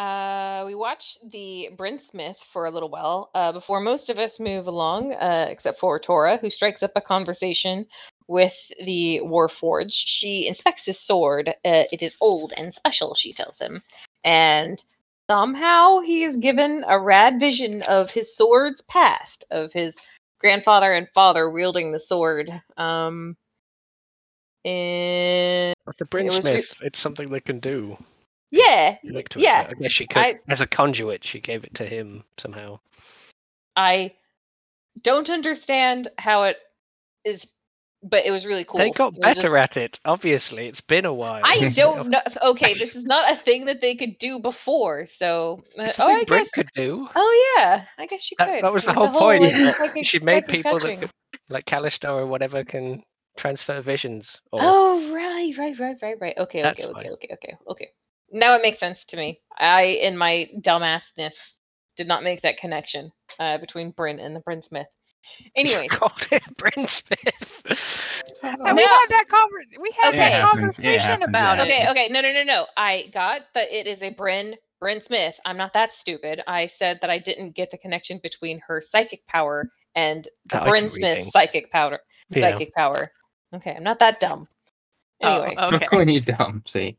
uh, we watch the Bryn Smith for a little while uh, before most of us move along, uh, except for Tora, who strikes up a conversation with the Warforged. She inspects his sword. Uh, it is old and special, she tells him. And somehow he is given a rad vision of his sword's past, of his grandfather and father wielding the sword. Um, and The Bryn It was re- Smith, it's something they can do. Yeah, yeah. I guess she could, I- as a conduit, she gave it to him somehow. I don't understand how it is, but it was really cool. They got better just- at it. Obviously, it's been a while. I don't know. Okay, this is not a thing that they could do before. So, uh, It's oh, I Bryn guess. could do. Oh yeah, I guess she could. that was the with whole point. like, she made people that could, like Callisto or whatever can transfer visions. Or Oh right, right, right, right, right. Okay, That's okay, okay, okay, okay, okay. Now it makes sense to me. I, in my dumbassness, did not make that connection uh, between Bryn and the Bryn Smith. Anyways, called it Bryn Smith. And No. we had that conver- we had Okay. that It it conversation happens, about yeah. it. okay, okay, no, no, no, no. I got that it is a Bryn Bryn Smith. I'm not that stupid. I said that I didn't get the connection between her psychic power and the That Bryn can Smith reading. psychic power. yeah. Psychic power. Okay, I'm not that dumb. Oh, Anyway, okay. when you dumb, see.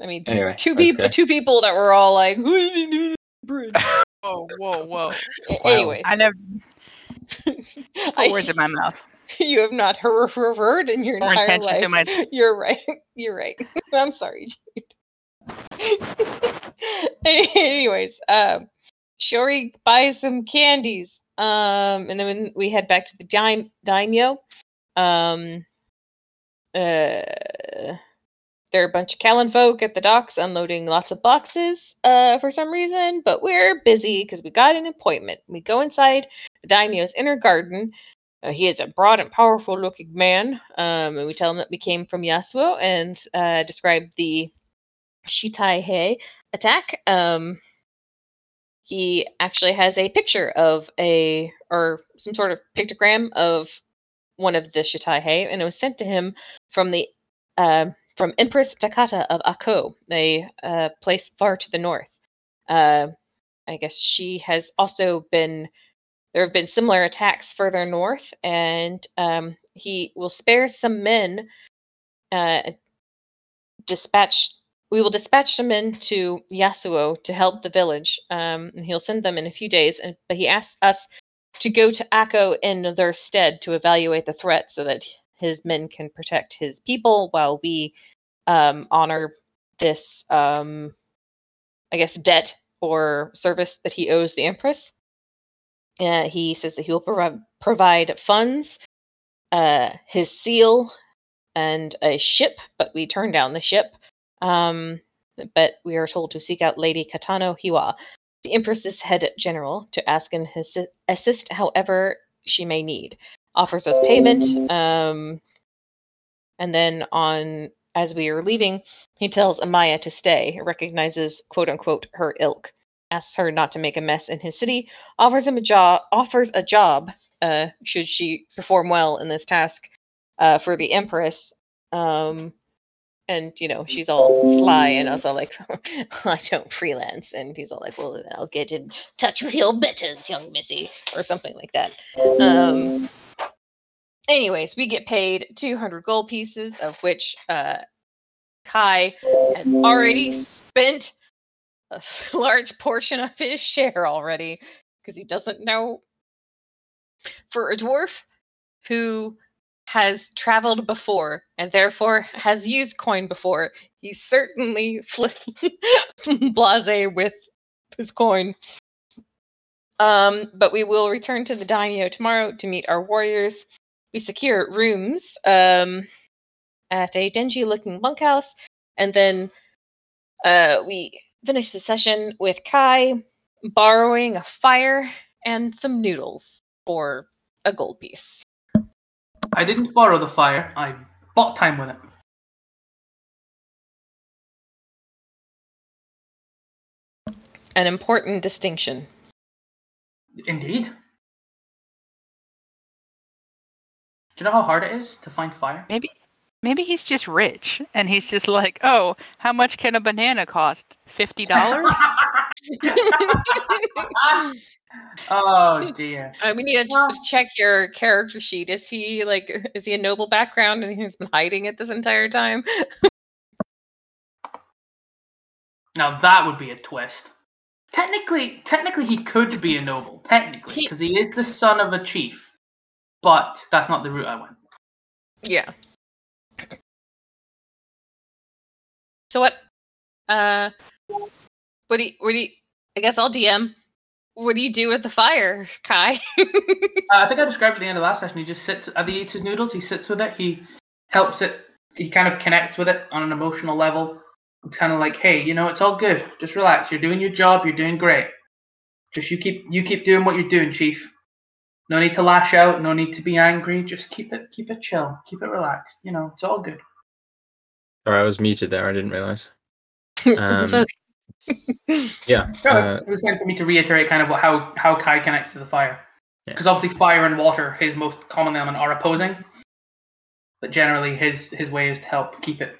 I mean, Anyway, two people, go. two people that were all like, "Who are you doing, Bryn?" Whoa, whoa, whoa! A- Wow. Anyways, I never I- words in my mouth. you have not heard, heard in your More entire attention life. to my. You're right. You're right. I'm sorry, Jade. Anyways, um, Shori buys some candies. Um, and then when we head back to the daim- daimyo, um, uh, there are a bunch of Callan folk at the docks unloading lots of boxes, uh, for some reason, but we're busy because we got an appointment. We go inside the daimyo's inner garden. Uh, he is a broad and powerful looking man, um, and we tell him that we came from Yasuo and uh, describe the Shitai Hei attack. Um, he actually has a picture of a or some sort of pictogram of one of the Shitai Hei, and it was sent to him from the uh, from Empress Takata of Ako, a uh, place far to the north. Uh, I guess she has also been. There have been similar attacks further north, and um, he will spare some men. Uh, dispatch. We will dispatch some men to Yasuo to help the village, um, and he'll send them in a few days. And but he asks us to go to Akko in their stead to evaluate the threat, so that his men can protect his people while we um, honor this, um, I guess, debt or service that he owes the Empress. Uh, he says that he will provi- provide funds, uh, his seal, and a ship, but we turn down the ship. Um, but we are told to seek out Lady Katano Hiwa, the Empress's head general, to ask and his- assist however she may need. Offers us payment, um, and then on as we are leaving, he tells Amaya to stay, recognizes quote unquote her ilk, asks her not to make a mess in his city, offers him a job offers a job, uh, should she perform well in this task, uh, for the Empress. Um and you know, she's all sly and also like I don't freelance and he's all like, Well then I'll get in touch with your betters, young missy, or something like that. Um anyways, we get paid 200 gold pieces, of which uh, Kai has already spent a large portion of his share already because he doesn't know. For a dwarf who has traveled before and therefore has used coin before, he's certainly blase with his coin. Um, but we will return to the daimyo tomorrow to meet our warriors we secure rooms um, at a dingy looking bunkhouse and then uh, we finish the session with kai borrowing a fire and some noodles for a gold piece I didn't borrow the fire. I bought time with it. an important distinction Indeed. Do you know how hard it is to find fire? Maybe Maybe he's just rich and he's just like, oh, how much can a banana cost? Fifty dollars? oh dear. Uh, we need to Well- check your character sheet. Is he like, is he a noble background and he's been hiding it this entire time? Now that would be a twist. Technically, technically he could be a noble. Technically, He- because he is the son of a chief. But that's not the route I went. Yeah. So what? Uh, what do you? What do you? I guess I'll DM. What do you do with the fire, Kai? Uh, I think I described at the end of last session. He just sits. He eats his noodles, he sits with it. He helps it. He kind of connects with it on an emotional level. It's kind of like, hey, you know, it's all good. Just relax. You're doing your job. You're doing great. Just you keep you keep doing what you're doing, Chief. No need to lash out. No need to be angry. Just keep it keep it chill. Keep it relaxed. You know, it's all good. Sorry, I was muted there. I didn't realize. Um. Yeah. No, Uh, it was meant for me to reiterate kind of what, how how Kai connects to the fire. Yeah. Because obviously fire and water, his most common element, are opposing. But generally, his his way is to help keep it.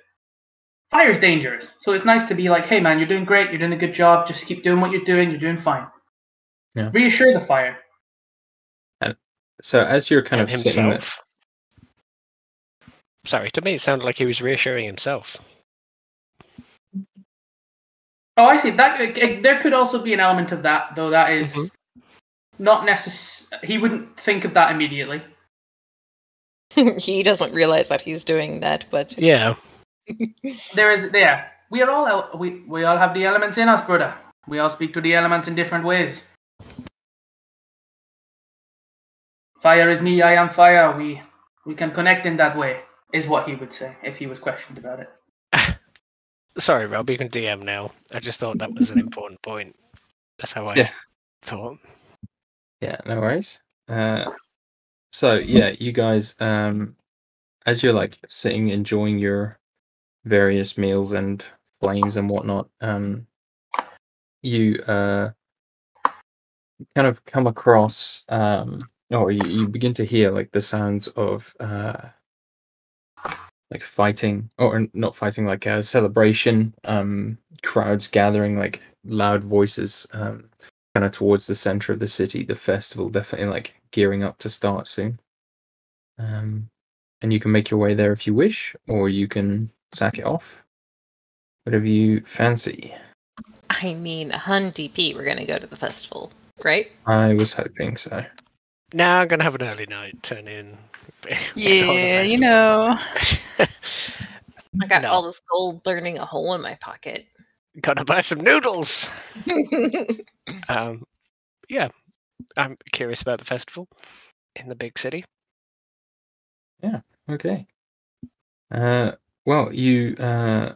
Fire is dangerous, so it's nice to be like, "Hey, man, you're doing great. You're doing a good job. Just keep doing what you're doing. You're doing fine." Yeah. Reassure the fire. So as you're kind and of sitting there. Sorry, to me it sounded like he was reassuring himself. Oh, I see. That it- it- there could also be an element of that, though. That is Mhm. not necessary. He wouldn't think of that immediately. he doesn't realize that he's doing that, but Yeah. There is there. We are all we we all have the elements in us, brother. We all speak to the elements in different ways. Fire is me, I am fire. We we can connect in that way, is what he would say if he was questioned about it. Sorry, Rob, you can DM now. I just thought that was an important point. That's how I Yeah. thought. Yeah, no worries. Uh, so yeah, you guys, um, as you're like sitting enjoying your various meals and flames and whatnot, um, you uh, kind of come across, um, or you, you begin to hear like the sounds of uh, like fighting, or not fighting, like a celebration, um, crowds gathering, like loud voices, um, kind of towards the center of the city. The festival definitely like gearing up to start soon. Um, and you can make your way there if you wish, or you can sack it off. Whatever you fancy. I mean, hun DP, we're gonna go to the festival, right? I was hoping so. Now I'm gonna have an early night. Turn in. Yeah, you know. I got No. all this gold burning a hole in my pocket. Gotta buy some noodles. Um, yeah, I'm curious about the festival in the big city. Yeah. Okay. Uh, well, you uh,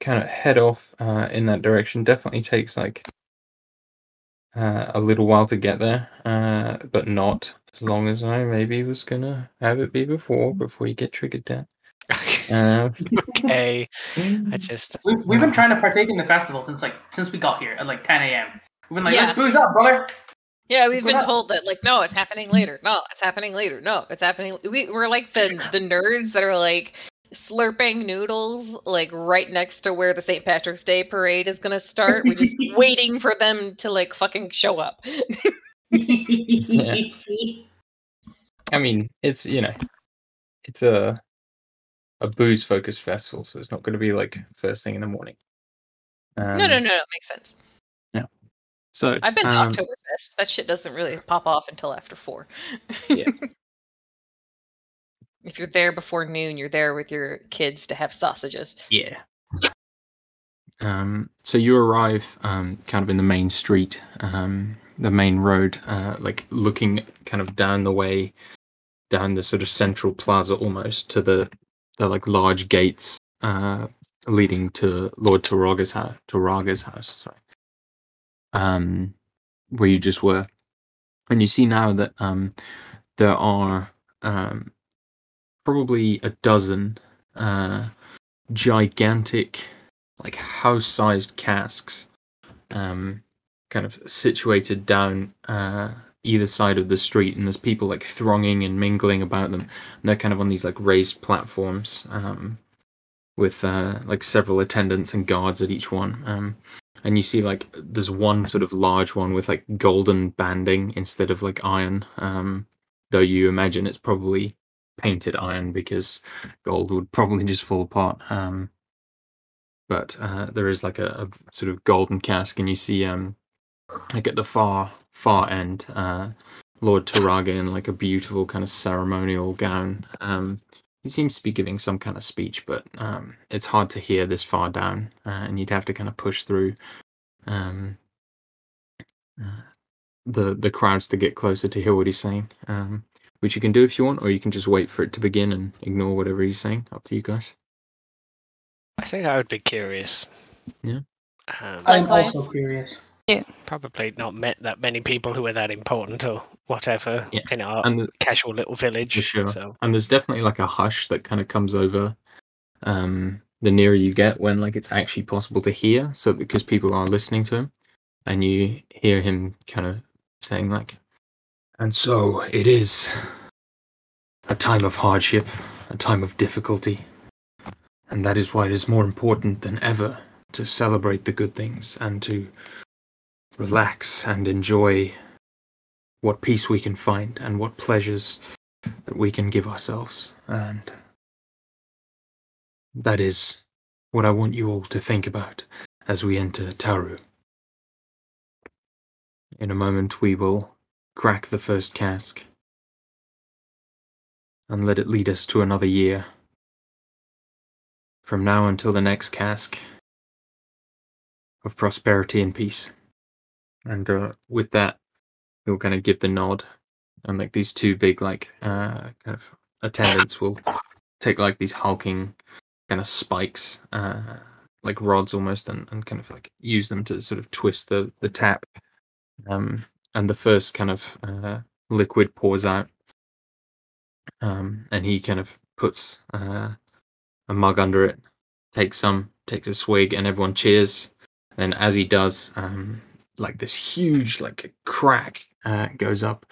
kind of head off uh, in that direction. Definitely takes like uh, a little while to get there, uh, but not as long as I maybe was gonna have it be before before you get triggered down. Uh, okay, I just We've, we've been trying to partake in the festival since like since we got here at like 10 a.m. We've been like, Yeah. let's booze up, brother. yeah, we've We're been not- told that like, no, it's happening later. No, it's happening later. No, it's happening. We we're like the the nerds that are like slurping noodles like right next to where the St. Patrick's Day parade is gonna start. We're just waiting for them to like fucking show up. yeah. I mean, it's you know, it's a a booze focused festival, so it's not going to be like first thing in the morning. Um, no, no, no, no, it makes sense. Yeah. So I've been to um, Oktoberfest. That shit doesn't really pop off until after four. Yeah. if you're there before noon, you're there with your kids to have sausages. Yeah. Um, so you arrive um, kind of in the main street, um, the main road, uh, like looking kind of down the way, down the sort of central plaza almost to the, the like large gates uh, leading to Lord Taraga's house. Taraga's house, sorry. Um, where you just were, and you see now that um, there are um, probably a dozen uh, gigantic like house-sized casks um kind of situated down uh either side of the street, and there's people like thronging and mingling about them. And they're kind of on these like raised platforms, um, with uh, like several attendants and guards at each one. Um, and you see like there's one sort of large one with like golden banding instead of like iron. Um, though you imagine it's probably painted iron because gold would probably just fall apart. Um, but uh, there is like a, a sort of golden cask, and you see um, like at the far far end, uh, Lord Taraga in like a beautiful kind of ceremonial gown. Um, he seems to be giving some kind of speech, but um, it's hard to hear this far down, uh, and you'd have to kind of push through um, uh, the the crowds to get closer to hear what he's saying. Um, which you can do if you want, or you can just wait for it to begin and ignore whatever he's saying. Up to you guys. I think I would be curious. Yeah. Um, I'm also curious. Yeah. Probably not met that many people who are that important or whatever Yeah, in our And the, casual little village. For sure. So and there's definitely like a hush that kind of comes over um the nearer you get when like it's actually possible to hear so because people are listening to him and you hear him kind of saying like and so it is a time of hardship a time of difficulty and that is why it is more important than ever to celebrate the good things and to relax and enjoy what peace we can find and what pleasures that we can give ourselves. And that is what I want you all to think about as we enter Taru. In a moment, we will crack the first cask and let it lead us to another year. From now until the next cask of prosperity and peace. And uh, with that, he'll kind of give the nod and like these two big like uh kind of attendants will take like these hulking kind of spikes uh like rods almost and, and kind of like use them to sort of twist the the tap um and the first kind of uh liquid pours out um and he kind of puts uh a mug under it takes some takes a swig and everyone cheers and as he does um like this huge like crack uh goes up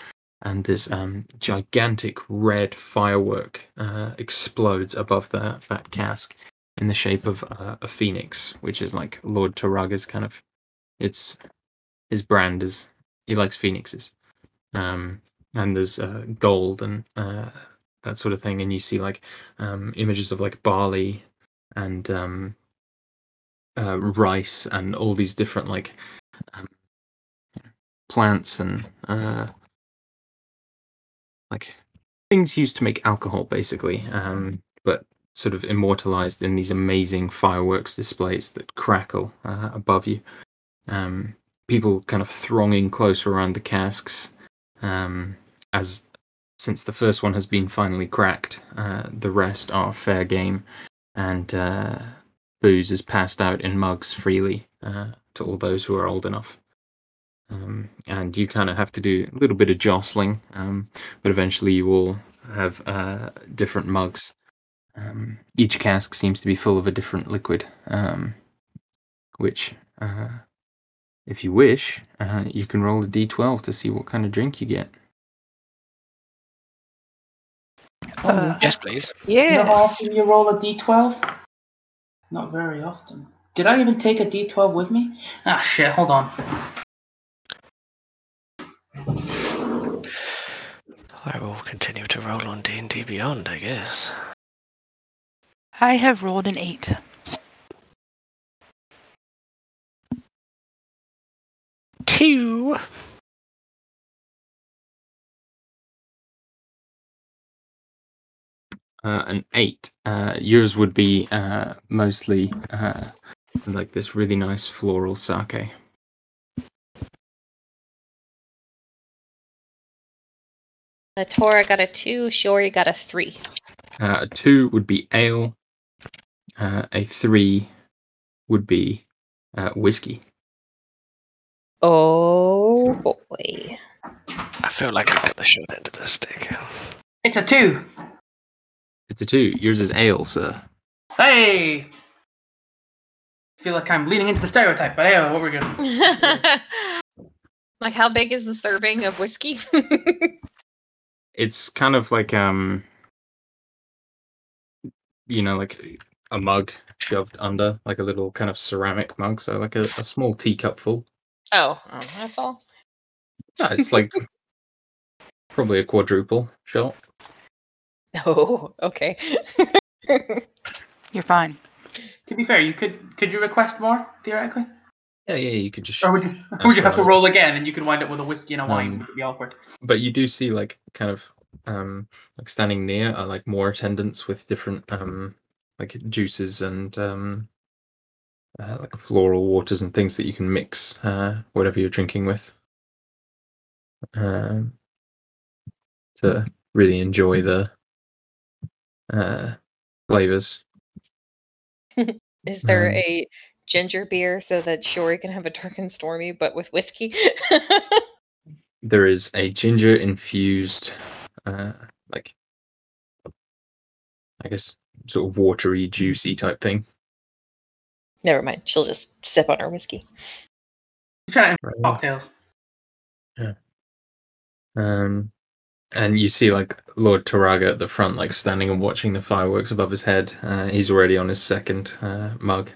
and this um, gigantic red firework uh, explodes above the fat cask in the shape of uh, a phoenix, which is like Lord Taraga's kind of. It's his brand is he likes phoenixes, um, and there's uh, gold and uh, that sort of thing, and you see like um, images of like barley and um, uh, rice and all these different like um, plants and uh, like things used to make alcohol basically um but sort of immortalized in these amazing fireworks displays that crackle uh, above you. Um people kind of thronging closer around the casks um as since the first one has been finally cracked uh the rest are fair game and uh booze is passed out in mugs freely uh to all those who are old enough um, and you kind of have to do a little bit of jostling, um, but eventually you all have uh, different mugs. Um, each cask seems to be full of a different liquid, um, which, uh, if you wish, uh, you can roll a d12 to see what kind of drink you get. Uh, yes, please. You know how Yes. often you roll a d12? Not very often. Did I even take a d12 with me? Ah, shit, hold on. I will continue to roll on D and D Beyond, I guess. I have rolled an eight. Two. Uh, an eight. Uh, yours would be uh, mostly uh, like this really nice floral sake. A Tora got a two. Shiori got a three. Uh, a two would be ale. Uh, a three would be uh, whiskey. Oh boy. I feel like I got the short end of the stick. It's a two. It's a two. Yours is ale, sir. Hey! feel like I'm leaning into the stereotype, but hey, what we're good. Like, how big is the serving of whiskey? It's kind of like um, you know, like a mug shoved under, like a little kind of ceramic mug, so like a, a small teacup full. Oh, oh, that's all. No, it's like probably a quadruple shot. Oh, okay. You're fine. To be fair, you could could you request more theoretically, Yeah, yeah, you could just. or would you would you have to what I- roll again and you could wind up with a whiskey and a wine? Um, which would be awkward. But you do see like kind of um like standing near are like more attendants with different um like juices and um uh, like floral waters and things that you can mix uh whatever you're drinking with. Um to really enjoy the uh flavors. Is there Um, a ginger beer so that Shori can have a dark and stormy, but with whiskey? There is a ginger infused uh like I guess sort of watery, juicy type thing. Never mind. She'll just sip on her whiskey. You're trying to Right. cocktails. Um, and you see like Lord Taraga at the front, like standing and watching the fireworks above his head. Uh, he's already on his second uh, mug,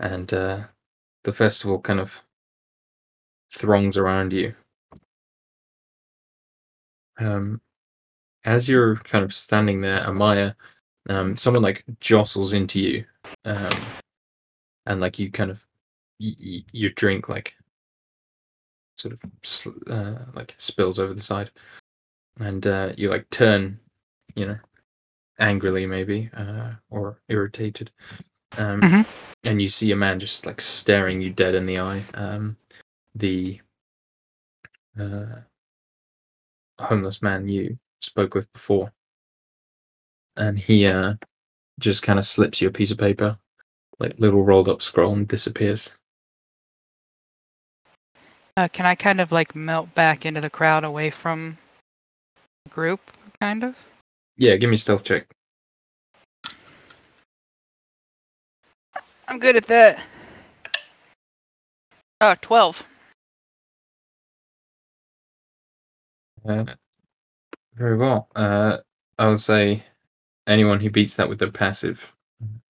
and uh, the festival kind of throngs around you. Um, as you're kind of standing there, Amaya, um, someone like jostles into you, um, and like you kind of you, y- your drink like sort of uh, like spills over the side, and uh, you like turn, you know, angrily maybe uh, or irritated, um, Mhm. and you see a man just like staring you dead in the eye. Um, the uh, homeless man you spoke with before, and he uh, just kind of slips you a piece of paper, like little rolled up scroll, and disappears. Uh, can I kind of like melt back into the crowd away from the group, kind of? Yeah, give me a stealth check. I'm good at that. Oh, 12. Uh, very well. Uh, I would say anyone who beats that with their passive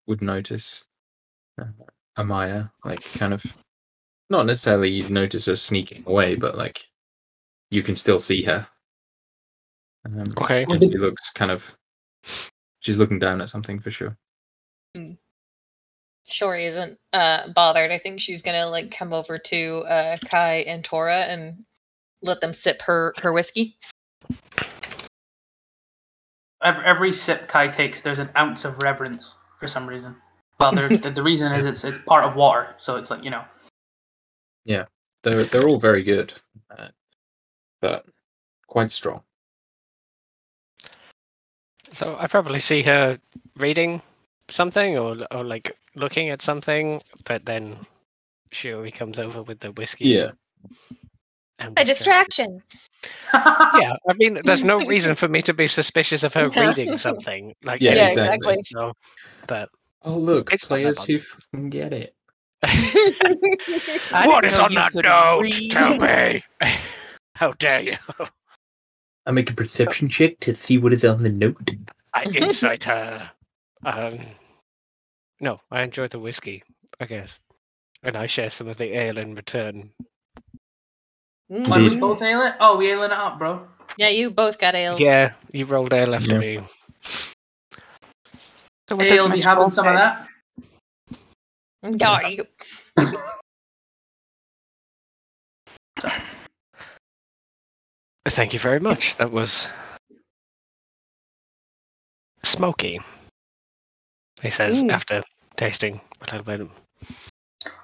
would notice Amaya, like kind of not necessarily you'd notice her sneaking away, but like you can still see her. Um, Okay. and she looks kind of she's looking down at something for sure. Sure, isn't uh, bothered. I think she's gonna like come over to uh, Kai and Tora and let them sip her her whiskey. Every, every sip Kai takes, there's an ounce of reverence for some reason. Well, the, the reason is it's it's part of water, so it's like you know. Yeah, they're they're all very good, uh, but quite strong. So I probably see her reading something or or like looking at something, but then Shiori comes over with the whiskey. Yeah. And A distraction. Yeah, I mean, there's no reason for me to be suspicious of her reading something. Like, Yeah, Yeah, exactly. So, but Oh look, It's players who fucking get it. I what didn't is know on that note? read. Tell me. How dare you? I make a perception check to see what is on the note. I incite her. Um, no, I enjoy the whiskey, I guess, and I share some of the ale in return. When we Indeed. both ale it? Oh, we ailing it up, bro. Yeah, you both got ales. Yeah, you rolled ale after Yeah. me. So what does Ale, my be having scroll some of that? Yeah, you. Thank you very much. That was smoky. He says Ooh. after tasting a little bit.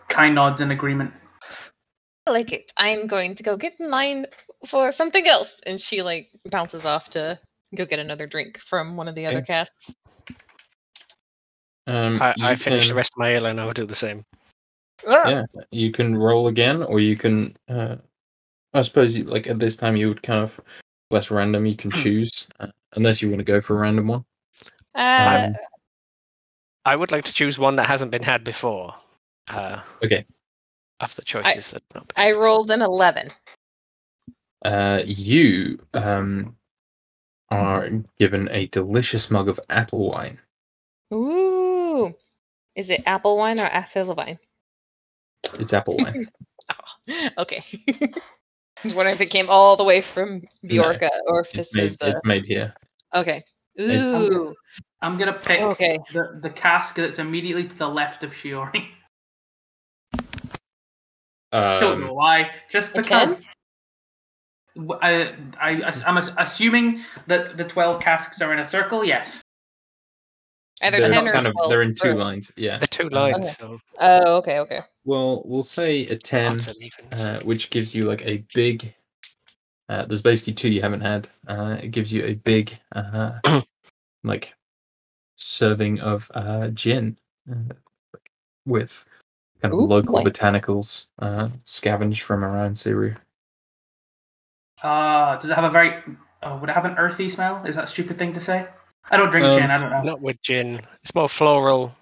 Kai nods in agreement. I like it. I'm going to go get in line for something else. And she like bounces off to go get another drink from one of the other Okay. casts. Um, I, I finish the rest of my ale and I'll do the same. Yeah, you can roll again, or you can. Uh, I suppose, you, like at this time, you would kind of less random. You can Hmm. choose, uh, unless you want to go for a random one. Uh, Um, I would like to choose one that hasn't been had before. Uh, Okay. of the choices that not I rolled an 11. Uh, you um, are given a delicious mug of apple wine. Ooh. Is it apple wine or apple wine? It's apple wine. okay. I was wondering if it came all the way from No, or if it's this made. is the. It's made here. Okay. Ooh. I'm gonna pick Okay. the, the cask that's immediately to the left of Shiori. Don't know Um, why. Just A 10? because. W- I, I, I'm assuming that the 12 casks are in a circle, yes. Either they're 10 or kind of 12. they're in two or- lines. Yeah. the two lines. So Oh, okay, okay. Well, we'll say a ten, odds and evens. uh, which gives you like a big. Uh, there's basically two you haven't had. Uh, it gives you a big, uh, like, serving of uh, gin uh, with kind of Ooh, local boy. botanicals uh, scavenged from around Siru. Uh, does it have a very. Oh, would it have an earthy smell? Is that a stupid thing to say? I don't drink Um, gin, I don't know. Not with gin. It's more floral.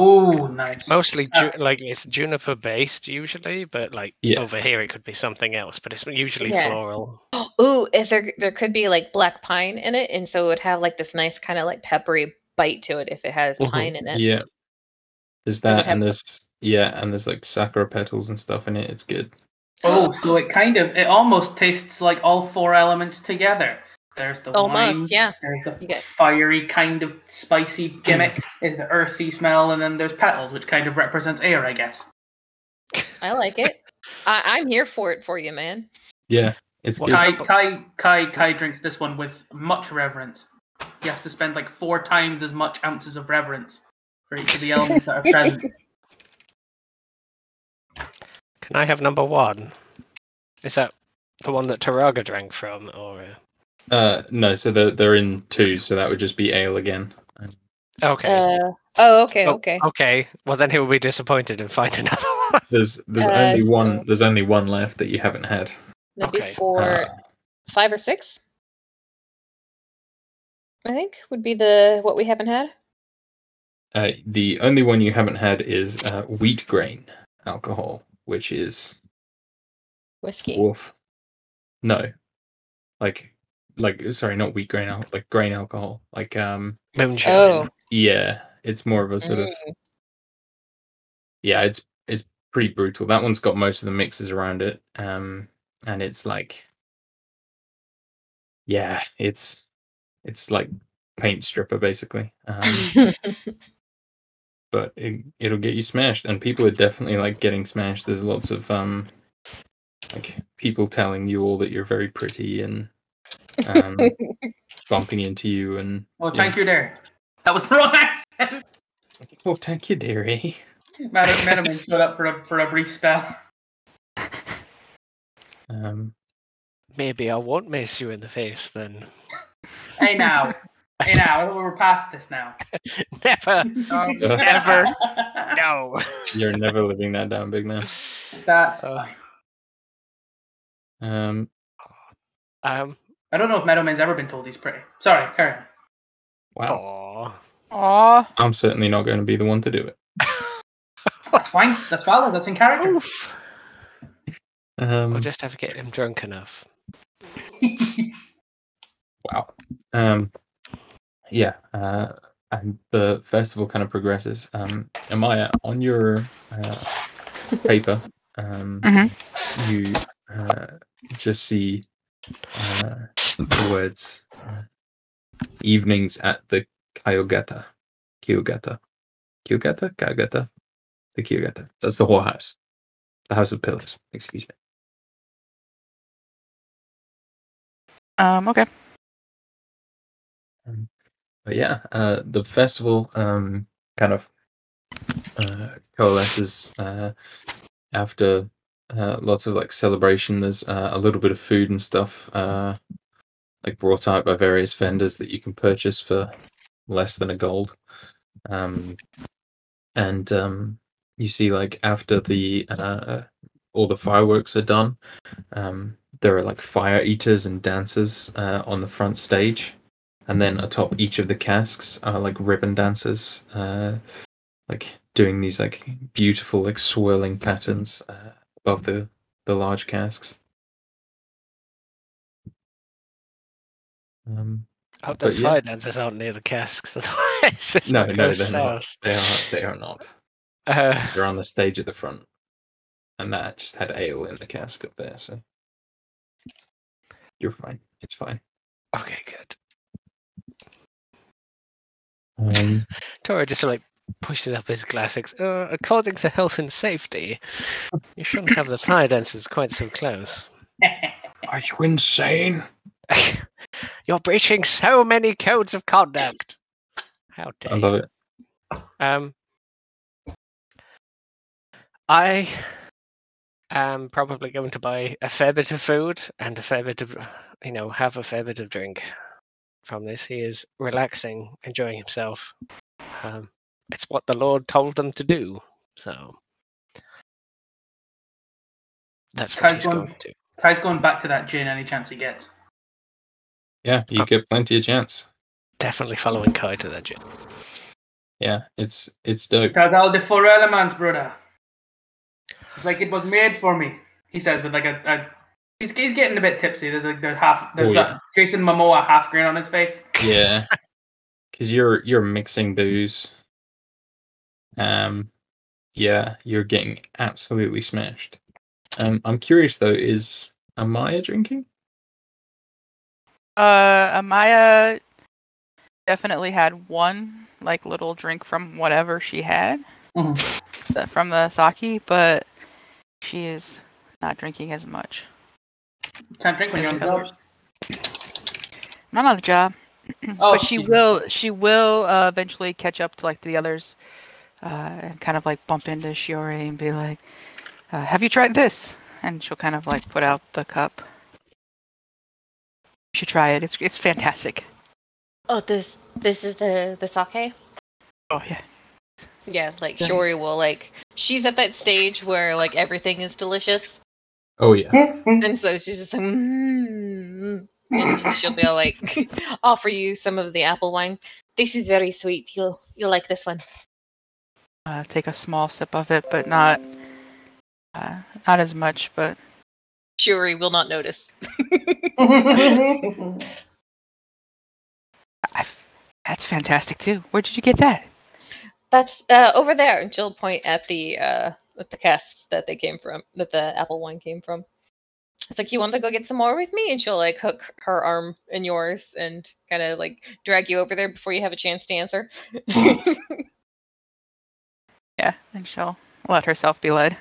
Oh, nice. Mostly Ah. ju- like it's juniper based usually, but like Yeah. over here it could be something else. But it's usually Yeah. floral. Ooh, is there there could be like black pine in it, and so it would have like this nice kind of like peppery bite to it if it has Mhm. pine in it. Yeah. There's that, and there's yeah, and there's like sakura petals and stuff in it. It's good. Oh, so it kind of. It almost tastes like all four elements together. There's the Almost, wine, yeah. There's the You get- fiery kind of spicy gimmick. There's the earthy smell, and then there's petals, which kind of represents air, I guess. I like it. I, I'm here for it for you, man. Yeah, it's Well, good. Kai, Kai, Kai, Kai drinks this one with much reverence. He has to spend like four times as much ounces of reverence for each of the elements that are present. Can I have number one? Is that the one that Taraga drank from, or uh... Uh, no, so they're they're in two, so that would just be ale again. okay? Uh, oh, okay, Oh, okay. Okay. Well, then he will be disappointed and find another one. There's there's Uh, only one there's only one left that you haven't had. Maybe okay. for Uh, five or six. I think would be the what we haven't had. uh, the only one you haven't had is uh, wheat grain alcohol, which is Whiskey. woof. No, like like sorry, not wheat grain, alcohol, like grain alcohol. Like um, Moonshine. Oh. yeah, it's more of a sort of Mm. yeah, it's it's pretty brutal. That one's got most of the mixes around it, um, and it's like, yeah, it's it's like paint stripper basically. Um, but it, it'll get you smashed, and people are definitely like getting smashed. There's lots of um, like people telling you all that you're very pretty and um, bumping into you, and Oh, Yeah. thank you there. That was the wrong accent. oh, thank you, dearie. Madam Miniman showed up for a for a brief spell. Um, Maybe I won't miss you in the face then. Hey now, hey now, we're past this now. Never. Um, Never. No. you're never living that down, big man. That's Uh, fine. Um, Um. I don't know if Meadowman's ever been told he's pretty. Sorry, carry on. wow. Aw. Aw. I'm certainly not going to be the one to do it. That's fine. That's valid. That's in character. Oof. Um, We'll just have to get him drunk enough. wow. Um, yeah. Uh, and the festival kind of progresses. Um, Amaya, on your uh, paper, um, Mhm. you uh, just see uh, the words uh, "evenings at the Kyogata." Kyogata. Kyogata. Kyogata. The Kyogata. That's the whole house. The House of Pillars. Excuse me. Um. Okay. but yeah, uh, the festival um, kind of uh, coalesces uh, after uh, lots of like celebration. There's uh, a little bit of food and stuff uh, like brought out by various vendors that you can purchase for less than a gold. Um, and um, you see, like after the uh, all the fireworks are done, um, there are like fire eaters and dancers uh, on the front stage and then atop each of the casks are like ribbon dancers uh, like doing these like beautiful like swirling patterns uh, above the the large casks. Um, Hope But those yeah. fire dancers aren't near the casks, otherwise no, no, they're not. They are. They are not. Uh, They're on the stage at the front, and that just had ale in the cask up there. So you're fine. It's fine. okay, good. Um, Tora just like pushes up his classics. Uh, according to health and safety, you shouldn't have the fire dancers quite so close. are you insane? You're breaching so many codes of conduct. How I dare love you? it. Um, I am probably going to buy a fair bit of food and a fair bit of, you know, have a fair bit of drink from this. He is relaxing, enjoying himself. Um, it's what the Lord told them to do, so that's what Kai's he's going- going to. Kai's going back to that gin any chance he gets. Yeah, you get plenty of chance. Definitely following Kai to that gym. Yeah, it's it's dope. Because all the four elements, brother. It's like it was made for me. He says with like a, a he's, he's getting a bit tipsy. There's like there's half there's Oh, that yeah. Jason Momoa half grin on his face. Yeah, because you're you're mixing booze. Um, yeah, you're getting absolutely smashed. Um, I'm curious though, is Amaya drinking? Uh, Amaya definitely had one like little drink from whatever she had Mhm. th- from the sake, but she is not drinking as much. Can't drink when you're on the job. Not on the job, Oh, but she excuse will. She will uh, eventually catch up to like the others, uh, and kind of like bump into Shiori and be like, uh, "Have you tried this?" And she'll kind of like put out the cup. You should try it. It's it's fantastic. Oh, this this is the the sake. Oh yeah. Yeah, like Yeah. Shori will like she's at that stage where like everything is delicious, Oh yeah. and so she's just like, mm, and she- she'll be all like, offer you some of the apple wine. This is very sweet. You'll you'll like this one. Uh, take a small sip of it, but not uh, not as much. But Shuri will not notice. I, that's fantastic too. Where did you get that? That's uh, over there, and she'll point at the uh, at the casks that they came from, that the apple wine came from. It's like you want to go get some more with me, and she'll like hook her arm in yours and kind of like drag you over there before you have a chance to answer. Yeah, and she'll let herself be led.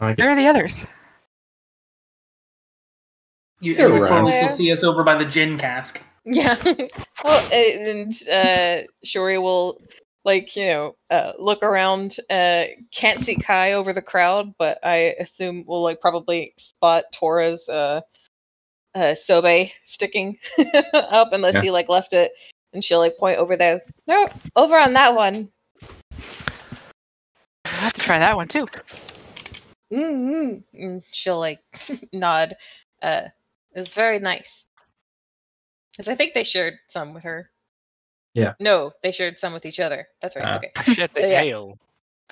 I Where are the others? You You're everyone around. will see us over by the gin cask. Yeah. oh, and uh, Shori will like you know uh, look around. Uh, can't see Kai over the crowd, but I assume will like probably spot Tora's uh, uh, sobe sticking up unless Yeah. he like left it, and she'll like point over there. No, over on that one. I have to try that one too. mm And she'll like nod. Uh, it's very nice. Because I think they shared some with her. Yeah. No, they shared some with each other. That's right. Ah. Okay. Shared the So, yeah. ale.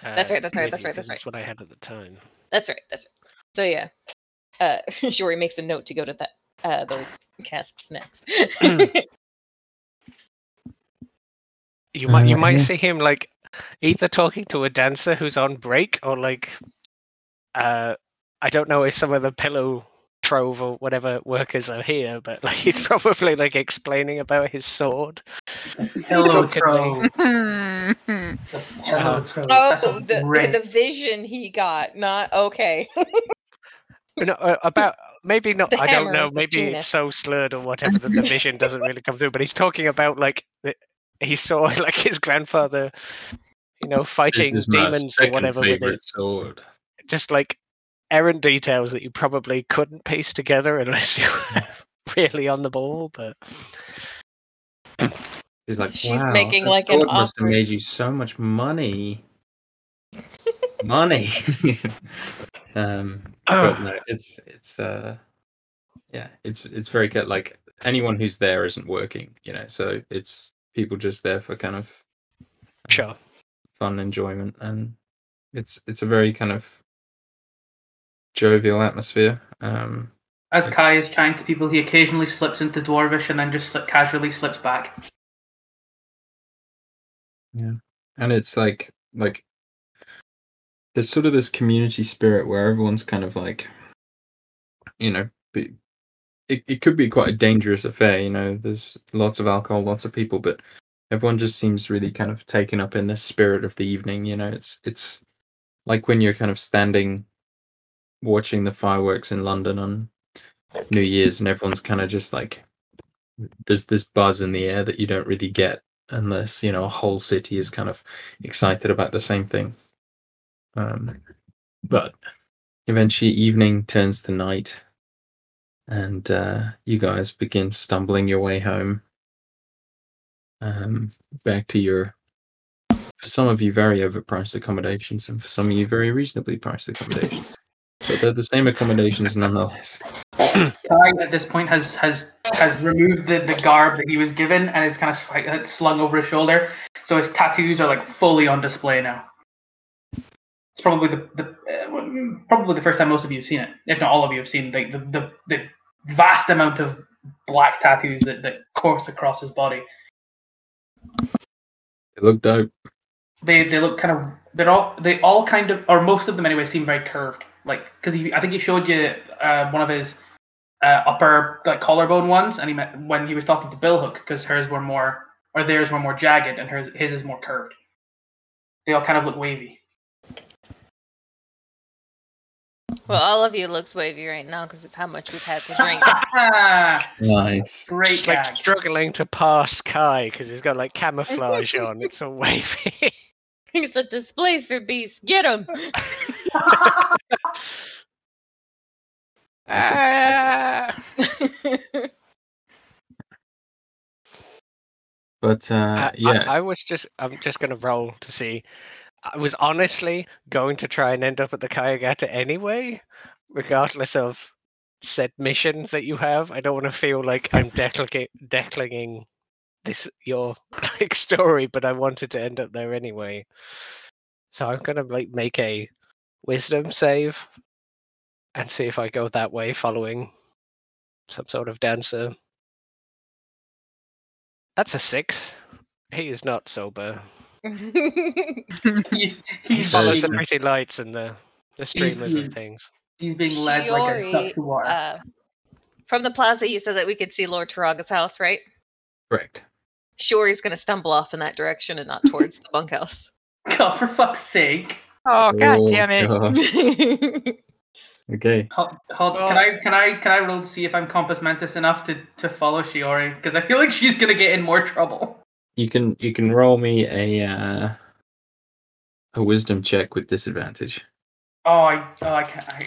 That's uh, right, that's right, that's right, That's what I had at the time. That's right. That's right. So yeah, uh, Shori makes a note to go to that uh, those casks next. You might you Uh, might see him like either talking to a dancer who's on break or like uh I don't know if some of the pillow trove or whatever workers are here, but like he's probably like explaining about his sword. Hello, Drunkenly. Trove. Hmm. Hello, Uh, Trove. oh, the great. the vision he got. Not okay. No, uh, about maybe not. The I don't know. Maybe genius. it's so slurred or whatever that the vision doesn't really come through. But he's talking about like the, he saw like his grandfather, you know, This fighting is demons or whatever with it. Sword. Just like errant details that you probably couldn't piece together unless you were really on the ball. But He's like, She's wow, making, like, an sword must have made you so much money. money. um, but no, it's it's uh, yeah, it's it's very good. Like anyone who's there isn't working, you know. So it's people just there for kind of Sure. Fun enjoyment, and it's it's a very kind of jovial atmosphere. Um, As Kai is chatting to people, he occasionally slips into Dwarvish and then just slip, casually slips back. Yeah, and it's like like there's sort of this community spirit where everyone's kind of like you know be, it, it could be quite a dangerous affair you know there's lots of alcohol lots of people but everyone just seems really kind of taken up in the spirit of the evening you know? It's it's like when you're kind of standing watching the fireworks in london on new year's and everyone's kind of just like there's this buzz in the air that you don't really get unless you know a whole city is kind of excited about the same thing. Um but eventually evening turns to night and uh you guys begin stumbling your way home um back to your for some of you very overpriced accommodations and for some of you very reasonably priced accommodations but they're the same accommodations nonetheless Kai at this point has has has removed the, the garb that he was given and is kind of like it's slung over his shoulder. So his tattoos are like fully on display now. It's probably the, the uh, probably the first time most of you have seen it, if not all of you have seen the the, the, the vast amount of black tattoos that, that course across his body. It look dope They they look kind of they're all they all kind of or most of them anyway seem very curved. Like because I think he showed you uh, one of his uh, upper like collarbone ones, and he met when he was talking to Bill Hook because hers were more or theirs were more jagged and hers his is more curved. They all kind of look wavy. Well, all of you looks wavy right now because of how much we've had to drink. nice Great It's like gag. struggling to pass Kai because he's got like camouflage on. It's all wavy. He's a displacer beast. Get him. Ah. but uh I- yeah I, I was just I'm just gonna roll to see. I was honestly going to try and end up at the Kayagata anyway, regardless of said missions that you have. I don't want to feel like I'm decling declinging this your like story, but I wanted to end up there anyway. So I'm gonna like make a wisdom save and see if I go that way following some sort of dancer. That's a six. He is not sober. he's he's Follows the being, pretty lights and the the streamers and things. he's being led like a duck to water. uh, from the plaza, you said that we could see Lord Taraga's house, right? correct he's going to stumble off in that direction and not towards the bunkhouse. God, for fuck's sake! Oh god Oh, damn it! God. okay Hold, hold, Well- can I can I can I roll to see if I'm compos mentis enough to to follow Shiori? Because I feel like she's gonna get in more trouble. You can you can roll me a uh, a wisdom check with disadvantage. Oh, I oh I can't. I,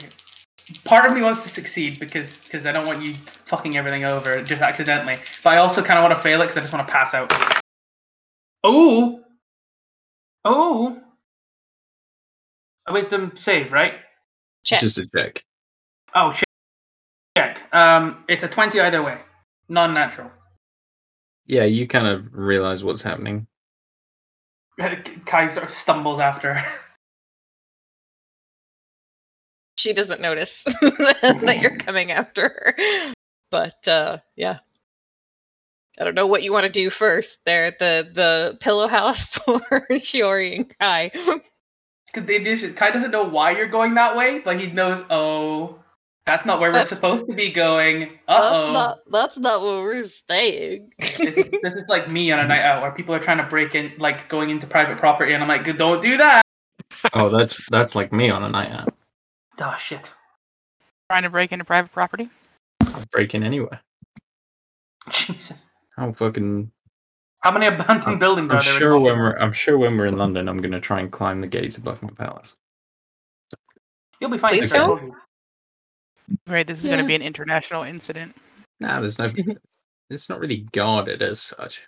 part of me wants to succeed because because I don't want you fucking everything over just accidentally. But I also kind of want to fail it because I just want to pass out. Oh, oh, a wisdom save, right? Check. Just a check. Oh shit. Check. Um, it's a twenty either way, non-natural. Yeah, you kind of realize what's happening. Kai sort of stumbles after. she doesn't notice that you're coming after her. But uh, yeah. I don't know what you want to do first there, the the pillow house or Shiori and Kai. Because they do. Kai doesn't know why you're going that way, but he knows. Oh, that's not where That's- we're supposed to be going. Uh That's oh. not that's not where we're staying. this, is, this is like me on a night out where people are trying to break in, like going into private property, and I'm like, don't do that. Oh, that's that's like me on a night out. Oh shit. Trying to break into private property. I'll break in anywhere. Jesus. I'll fucking. How many abandoned buildings I'm are there? sure when we're I'm sure when we're in London, I'm gonna try and climb the gates of Buckingham Palace. You'll be fine. Please sir, don't. Told you. Right, this is going to be an international incident. Nah, there's no. it's not really guarded as such.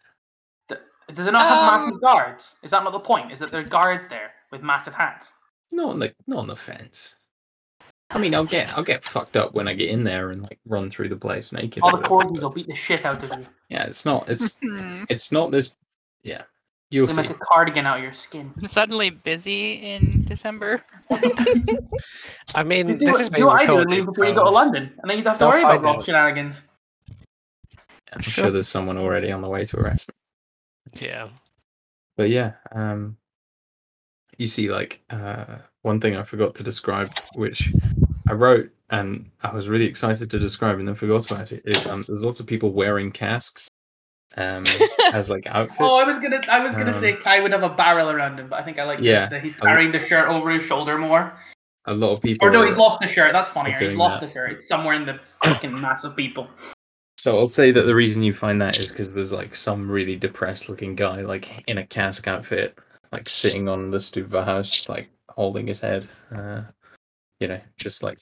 Th- Does it not have Um, massive guards? Is that not the point? Is that there are guards there with massive hats? Not on the not on the fence. I mean, I'll get I'll get fucked up when I get in there and like run through the place naked. All the corgis will beat the shit out of you. Yeah, it's not. It's it's not this. Yeah, You'll see. make a cardigan out of your skin. Suddenly busy in December. I mean, Do, this what- is do being what I do and leave before you go to London, and then you don't have to They'll worry about find rock out. shenanigans. I'm Sure. sure there's someone already on the way to arrest me. Yeah. But yeah, um, you see, like uh, one thing I forgot to describe, which I wrote and I was really excited to describe, and then forgot about it. Is um, there's lots of people wearing casks, um, as like outfits. Oh, I was gonna, I was gonna say Um, Kai would have a barrel around him, but I think I like that- Yeah, that he's I li- carrying the shirt over his shoulder more. A lot of people. Or no, he's lost the shirt. That's funnier. He's lost that. the shirt. It's somewhere in the fucking mass of people. So I'll say that the reason you find that is because there's like some really depressed looking guy, like in a cask outfit, like sitting on the stoop of a house, just, like holding his head. Uh, you know, just like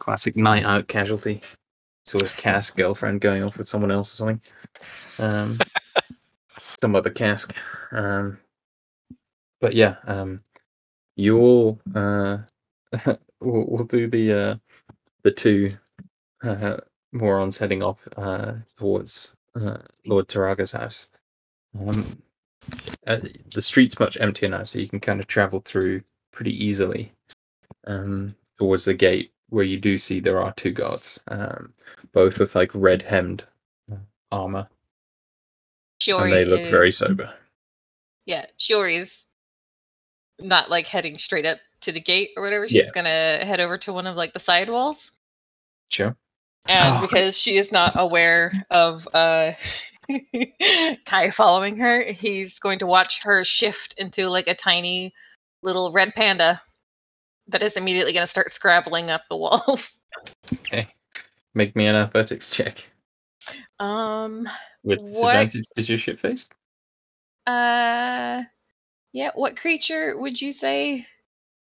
classic night out casualty. So his cask girlfriend going off with someone else or something. Um, some other cask. Um, but yeah, um, you all uh, we'll, we'll do the uh, the two uh, morons heading off uh, towards uh, Lord Taraga's house. Um, uh, the street's much emptier now, so you can kind of travel through pretty easily um, towards the gate, where you do see there are two guards, um, both with like red hemmed armor, Shiori and they look is, very sober. Yeah, Shiori's not like heading straight up to the gate or whatever. She's Yeah. gonna head over to one of like the side walls. Sure. And Oh. because she is not aware of uh Kai following her, he's going to watch her shift into like a tiny little red panda that is immediately going to start scrabbling up the walls. Okay. Make me an athletics check Um with What? disadvantage because you're shit faced. uh yeah, what creature would you say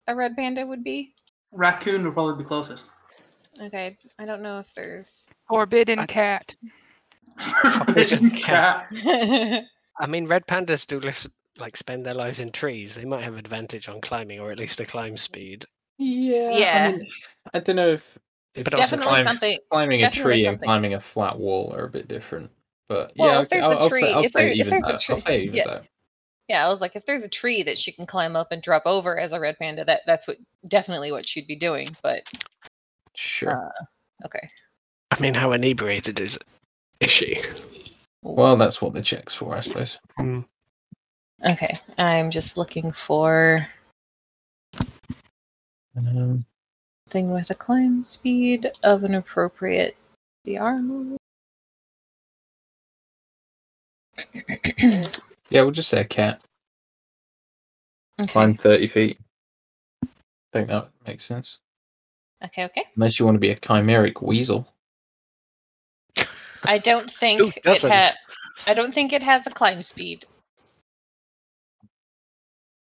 a red panda would be? Raccoon would probably be closest. Okay, I don't know if there's Forbidden I- cat. Forbidden cat. cat. I mean, red pandas do live, like spend their lives in trees. They might have advantage on climbing, or at least a climb speed. Yeah. Yeah. I, mean, I don't know if, if But also definitely climb- something climbing a definitely tree and climbing a flat wall are a bit different. But Well, yeah, if there's I'll, a I'll say, I'll if say there- it if there's a out. I'll say it evens yeah. out. Yeah, I was like, if there's a tree that she can climb up and drop over as a red panda, that that's what definitely what she'd be doing. But Sure. uh, okay, I mean, how inebriated is is she? well, that's what the check's for, I suppose. Okay, I'm just looking for Um, thing with a climb speed of an appropriate CR. okay. yeah, we'll just say a cat. Okay. Climb 30 feet. I think that makes sense. Okay, okay. Unless you want to be a chimeric weasel. I don't think Who it doesn't? ha- I don't think it has a climb speed.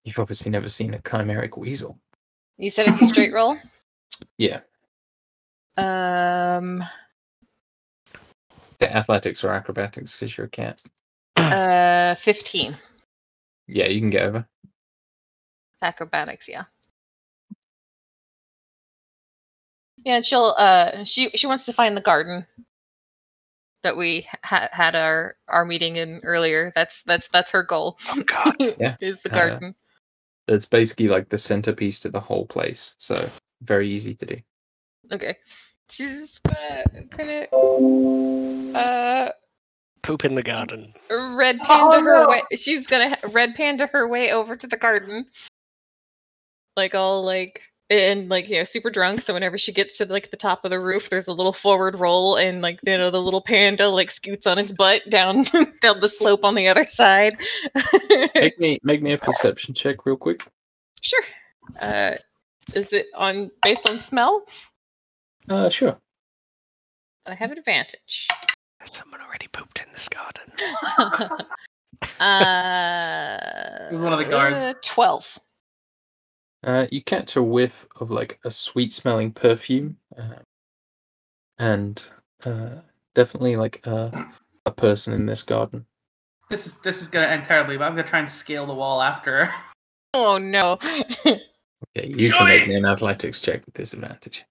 You've obviously never seen a chimeric weasel. You said it's a straight roll. Yeah. Um, The athletics or acrobatics because you're a cat. uh, fifteen. Yeah, you can get over. acrobatics yeah yeah and she'll uh she she wants to find the garden that we ha- had our our meeting in earlier that's that's that's her goal Oh God! Yeah, is the uh, garden It's basically like the centerpiece to the whole place. So very easy to do. okay she's gonna gonna uh Poop in the garden. red panda Oh, her no. way she's gonna red panda her way over to the garden like all like and like you know super drunk so whenever she gets to like the top of the roof there's a little forward roll and like you know the little panda like scoots on its butt down down the slope on the other side Make me make me a perception check real quick. sure uh is it on based on smell Uh sure. i have an advantage Has someone already pooped in this garden? uh one of the guards? uh, 12 Uh, you catch a whiff of like a sweet smelling perfume, uh, and uh, definitely like a a person in this garden. This is this is gonna end terribly, but I'm gonna try and scale the wall after oh no Okay, you can make me an athletics check with disadvantage.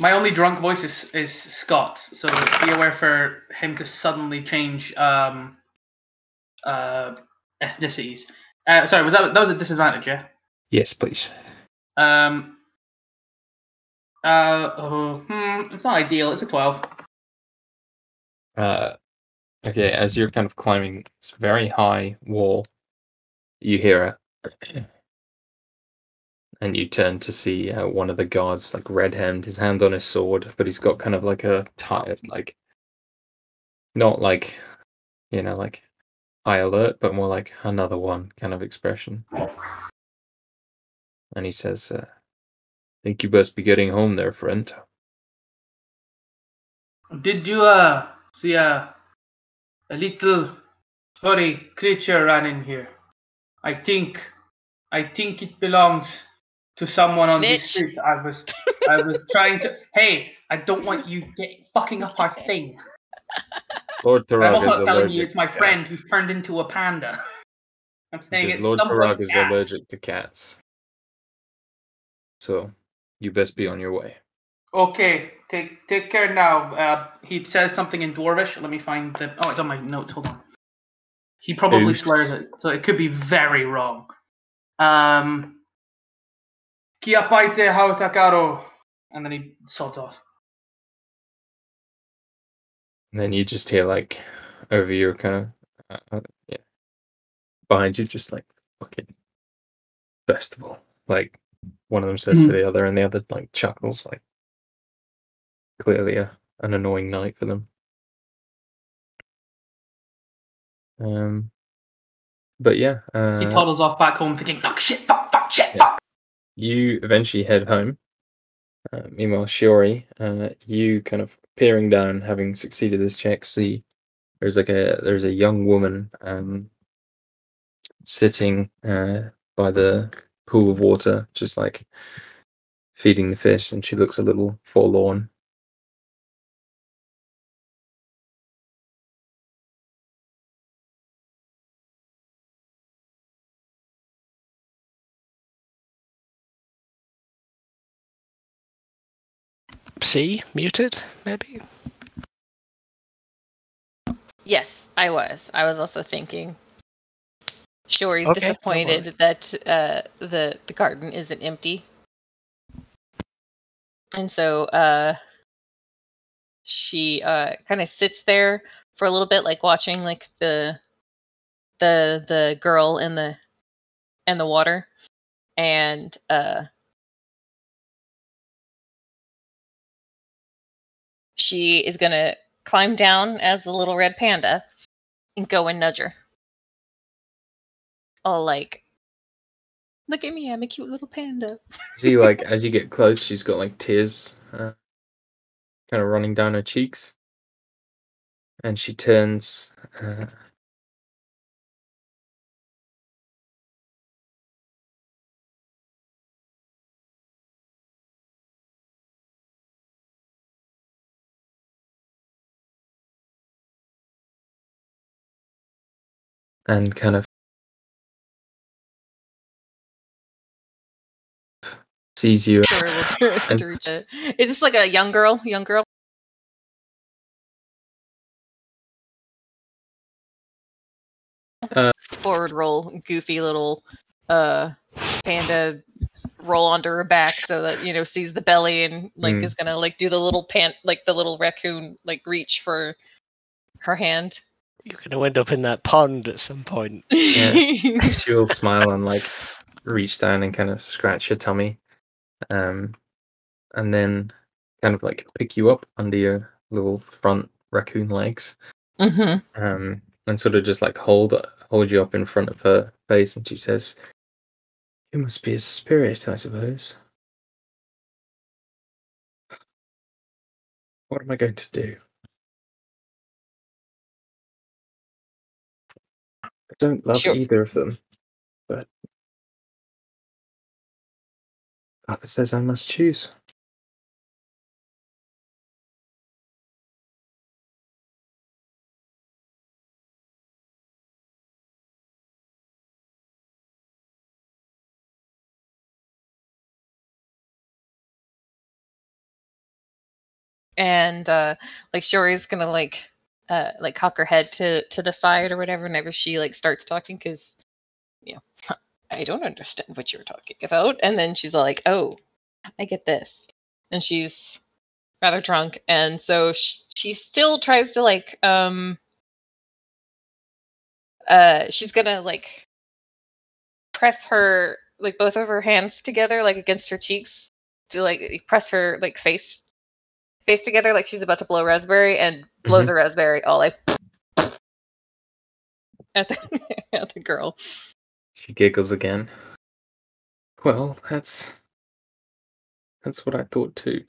My only drunk voice is, is Scott's, so be aware for him to suddenly change um uh, ethnicities. Uh, sorry, was that that was a disadvantage? Yeah. Yes, please. Um. Uh. Oh, hmm, it's not ideal. It's a twelve. Uh, okay, as you're kind of climbing this very high wall, you hear a. And you turn to see uh, one of the guards, like red hemmed, his hand on his sword, but he's got kind of like a tired, like, not like, you know, like high alert, but more like another one kind of expression. And he says, uh, Think you best be getting home there, friend. Did you uh see a a little furry creature run in here? I think I think it belongs to someone on this Snitch. street. I was I was trying to Hey, I don't want you get fucking up our thing. Lord I'm Tarag is also telling allergic. you it's my to friend who's turned into a panda. I'm He saying says it's Lord someone's Tarag is cat. allergic to cats. So, you best be on your way. Okay, take take care now. Uh, he says something in Dwarvish. Let me find the. Oh, it's on my notes. Hold on. He probably Oost. swears it, so it could be very wrong. Um. Kia paite hautakaro, and then he sods off. And then you just hear, like, over your kind of. Uh, uh, yeah. Behind you, just like, fucking. Festival. Like, one of them says to Mhm. the other, and the other, like, chuckles, like, clearly a, an annoying night for them. Um. But yeah, He uh, toddles off back home, thinking "fuck shit, fuck, fuck shit, Yeah. fuck." you eventually head home. Uh, meanwhile, Shiori, uh, you kind of peering down, having succeeded this check, see there's like a there's a young woman um, sitting uh, by the pool of water, just like feeding the fish, and she looks a little forlorn. C muted, maybe. Yes, I was. I was also thinking. Shiori's Okay, no disappointed that uh, the the garden isn't empty, and so uh, she uh, kind of sits there for a little bit, like watching like the the the girl in the in the water, and uh, she is gonna climb down as the little red panda and go and nudge her. All like, look at me, I'm a cute little panda. See, like as you get close, she's got like tears, uh, kind of running down her cheeks, and she turns. Uh, and kind of sees you Sure, And- to it. Is this like a young girl? Young girl? Uh, Forward roll, goofy little uh panda roll onto her back so that you know sees the belly and like Mm. is gonna like do the little pant like the little raccoon like reach for her hand. You're going to end up in that pond at some point. Yeah. she will smile and like reach down and kind of scratch your tummy um and then kind of like pick you up under your little front raccoon legs. Hmm um and sort of just like hold hold you up in front of her face and she says you must be a spirit i suppose. What am i going to do? I don't love Sure. either of them Arthur says i must choose. And uh like Shiori's gonna like uh like cock her head to to the side or whatever whenever she like starts talking because I don't understand what you're talking about. And then she's like, "Oh, I get this," and she's rather drunk, and so sh- she still tries to like um uh she's gonna like press her like both of her hands together like against her cheeks to like press her like face face together like she's about to blow raspberry and blows Mhm. a raspberry all like at the at the girl. She giggles again. Well, that's that's what I thought too.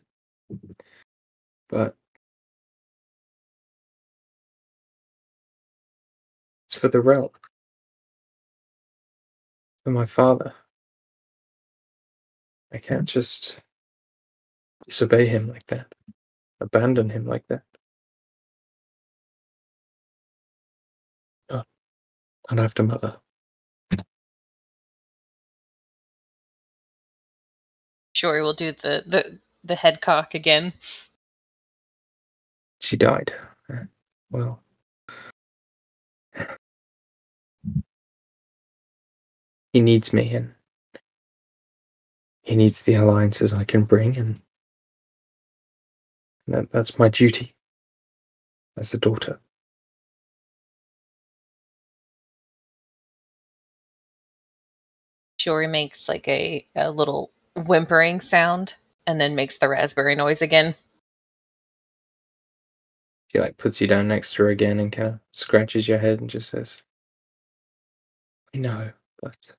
But it's for the realm. For my father. I can't just disobey him like that. Abandon him like that. Not, not after mother. Sure, we'll do the the the head cock again. She died. Well, he needs me, and he needs the alliances I can bring, and that, that's my duty as a daughter. Shiori makes like a, a little whimpering sound and then makes the raspberry noise again. She like puts you down next to her again and kind of scratches your head and just says, "I know, but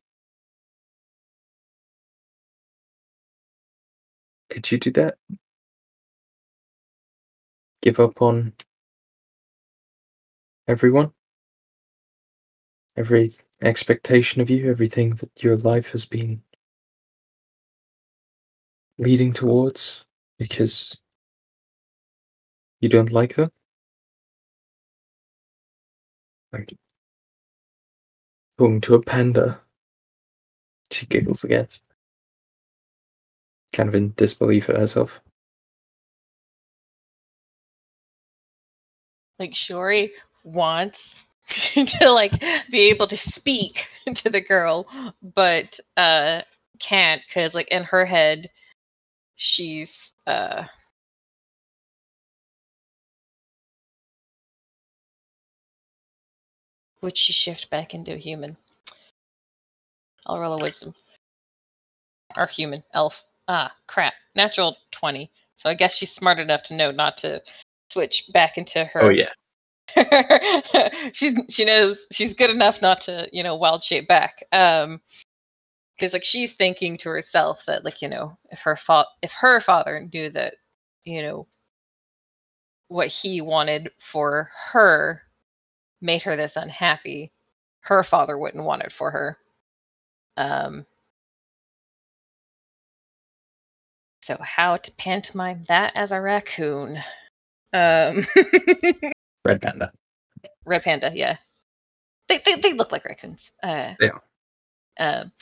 could you do that? Give up on everyone, every expectation of you, everything that your life has been leading towards, because you don't like them." Like talking to a panda. She giggles again. Kind of in disbelief at herself. Like Shiori wants to like be able to speak to the girl, but uh can't because like in her head she's uh would she shift back into a human? I'll roll a wisdom. Or human, elf. Ah, crap. Natural 20. So I guess she's smart enough to know not to switch back into her. Oh yeah. she's she knows she's good enough not to, you know, wild shape back. Um because like she's thinking to herself that like, you know, if her fa- if her father knew that, you know, what he wanted for her made her this unhappy, her father wouldn't want it for her. Um so how to pantomime that as a raccoon? Um Red panda. Red panda, yeah. They they, they look like raccoons. Uh, They are. Um,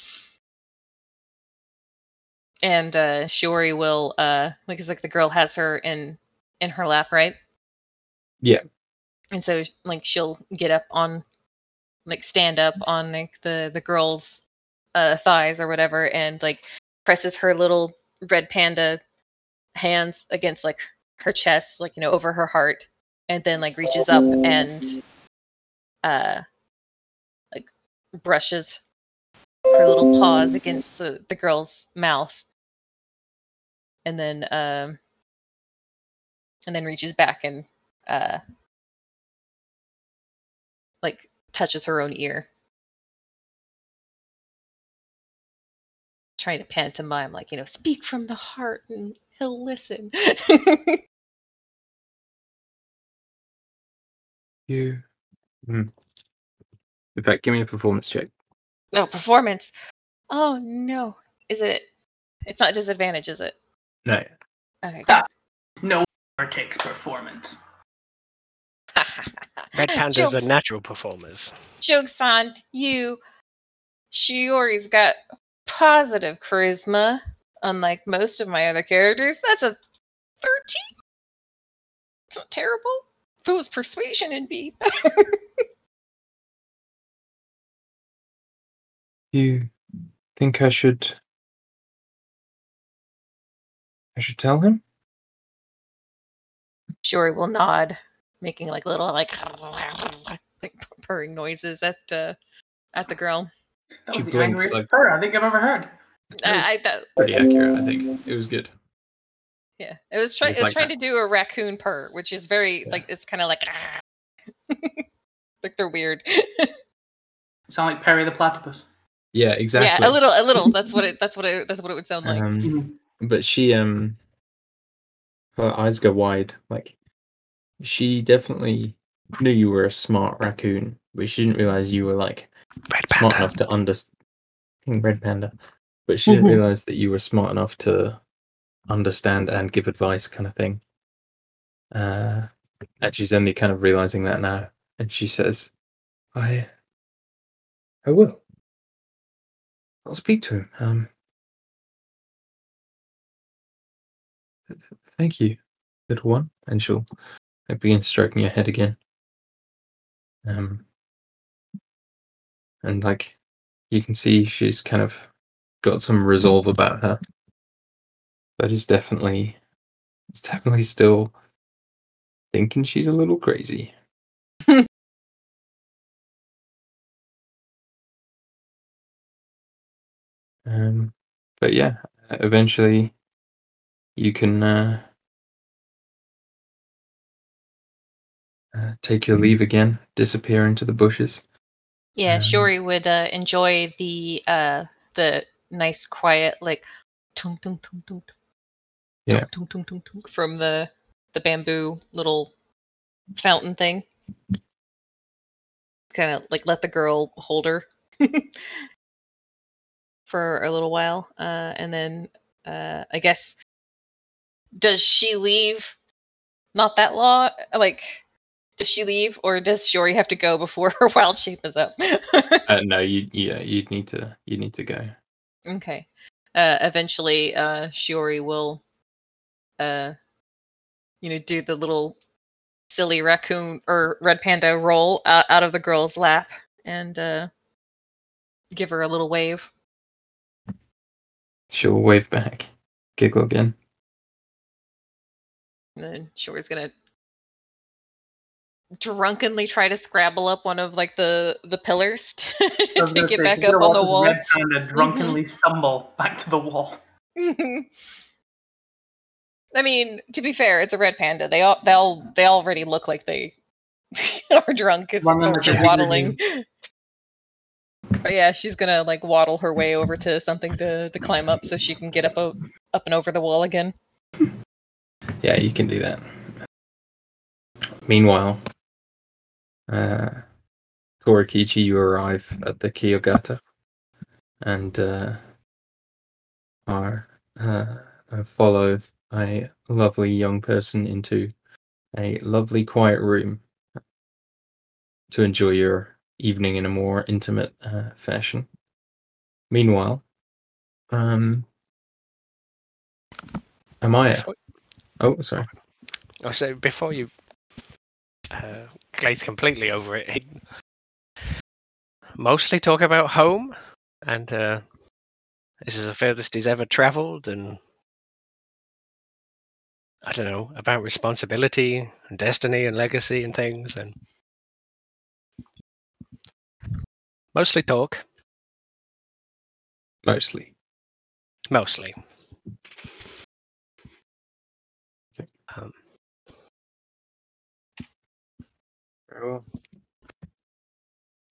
and uh, Shiori will uh, because like the girl has her in in her lap, right? Yeah. And so like she'll get up on, like stand up on like the the girl's uh, thighs or whatever, and like presses her little red panda hands against like her chest, like you know over her heart, and then like reaches up and uh like brushes her little paws against the, the girl's mouth and then um and then reaches back and uh like touches her own ear trying to pantomime like you know speak from the heart and he'll listen You. Mm. In fact, give me a performance check. oh performance oh no is it it's not disadvantage is it No. okay Ah. No one takes performance. Red pandas are natural performers. Jokes on you. Shiori's got positive charisma, unlike most of my other characters. That's a 13. It's not terrible. suppose persuasion it'd be better. You think I should? I should tell him. Shiori will nod, making like little like like purring noises at uh, at the girl. That She was the blinks angriest like- purr I think I've ever heard. That was- I, I thought, Pretty accurate, I think. It was good. yeah, it was trying. It's It was like trying that. to do a raccoon purr, which is very Yeah. like it's kind of like like they're weird. Sound like Perry the Platypus. Yeah, exactly. Yeah, a little, a little. That's what it. That's what it. That's what it would sound like. Um, Mhm. But she um her eyes go wide like she definitely knew you were a smart raccoon but she didn't realize you were like Red smart panda. enough to understand red panda but she didn't Mhm. realize that you were smart enough to understand and give advice kind of thing uh and she's only kind of realizing that now and she says i i will i'll speak to him um thank you little one and she'll like, begin stroking your head again. Um and like you can see she's kind of got some resolve about her. But is definitely is definitely still thinking she's a little crazy. Um but yeah eventually you can uh, uh take your leave again disappear into the bushes Yeah, Um, Shiori would uh, enjoy the uh the nice quiet like tung tung tung tung tung, Yeah. tung tung tung tung from the the bamboo little fountain thing. Kind of like let the girl hold her for a little while, uh, and then uh, I guess does she leave? Not that long, like. Does she leave, or does Shiori have to go before her wild shape is up? uh, no you yeah you'd need to you need to go Okay. Uh, eventually, uh, Shiori will, uh, you know, do the little silly raccoon or red panda roll out, out of the girl's lap and uh, give her a little wave. she'll wave back giggle again And then Shiori's gonna drunkenly try to scrabble up one of like the the pillars to, gonna get say, back up on the wall. Red Panda mm-hmm. drunkenly stumble back to the wall. Mm-hmm. I mean, to be fair, it's a red panda. They all they all they already look like they are drunk if One of them they're just waddling. But yeah, she's gonna like waddle her way over to something to, to climb up so she can get up o- up and over the wall again. Yeah, you can do that. Meanwhile, uh, Torikichi, you arrive at the Kiyogata and uh, are uh, uh, follow a lovely young person into a lovely quiet room to enjoy your evening in a more intimate uh, fashion. Meanwhile, um, Amaya. Oh, sorry. Oh, so before you uh, glaze completely over it, mostly talk about home, and uh, this is the furthest he's ever travelled, and I don't know about responsibility and destiny and legacy and things, and mostly talk, Mostly. mostly. Okay. Um,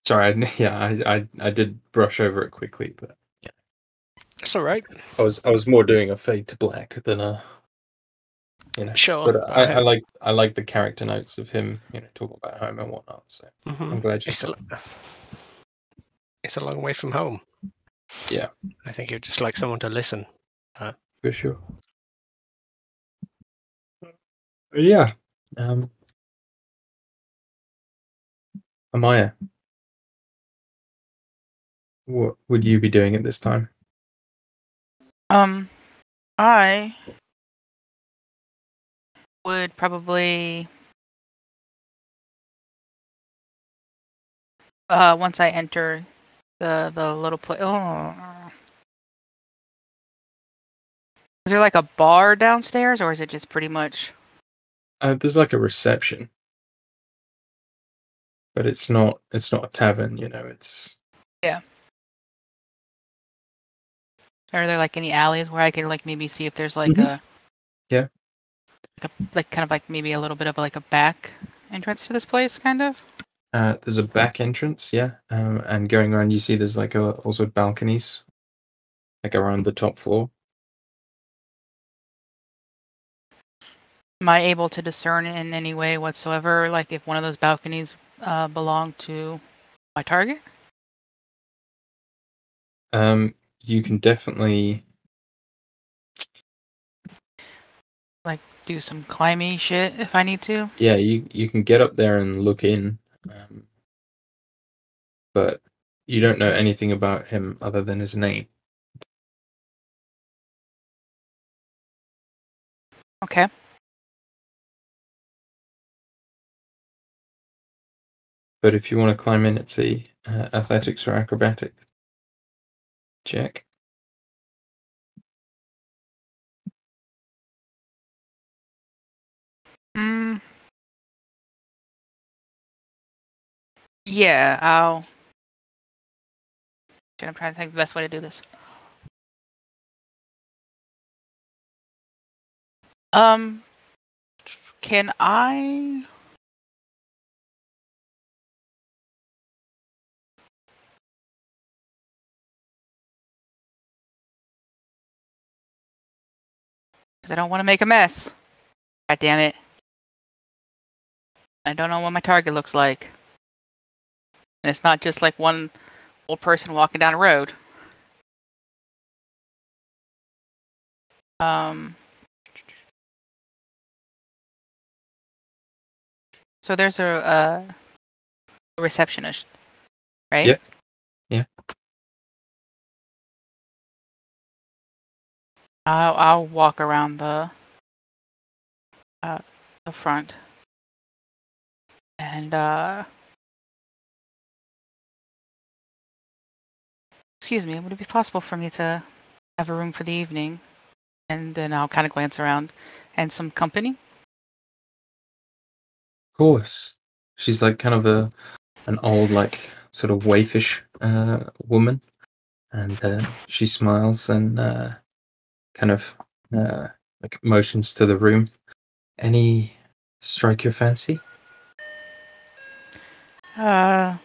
Sorry, I, yeah, I, I I did brush over it quickly, but yeah, that's all right. I was I was more doing a fade to black than a, you know. Sure. But I, I like I like the character notes of him, you know, talking about home and whatnot. So Mhm. I'm glad you it's a, it's a long way from home. Yeah. I think you'd just like someone to listen. For sure. Yeah. Um. Amaya, what would you be doing at this time? Um, I would probably uh once I enter the the little place. Oh. Is there like a bar downstairs, or is it just pretty much? Uh, there's like a reception but it's not. It's not a tavern. You know, it's Yeah. Are there like any alleys where I could like maybe see if there's like Mhm. a Yeah. like, a, like kind of like maybe a little bit of like a back entrance to this place, kind of. Uh, there's a back entrance, yeah, um, and going around, you see there's like a, also balconies, like around the top floor. Am I able to discern in any way whatsoever, like if one of those balconies uh, belong to my target? Um, you can definitely, like Do some climby shit if I need to. yeah, you you can get up there and look in, um, but you don't know anything about him other than his name. Okay. But if you want to climb in, it's a uh, athletics or acrobatic check. Mm. Yeah, I'll. I'm trying to think the best way to do this. Um, can I? Because I don't want to make a mess. God damn it. I don't know what my target looks like. And it's not just like one old person walking down a road. Um. So there's a, a receptionist, right? I'll I'll walk around the uh the front. And uh excuse me would it be possible for me to have a room for the evening? And then i'll kind of glance around and some company. Of course, she's like kind of a an old, like sort of waifish uh, woman, and uh, she smiles and uh, kind of uh, like motions to the room. Any strike your fancy? uh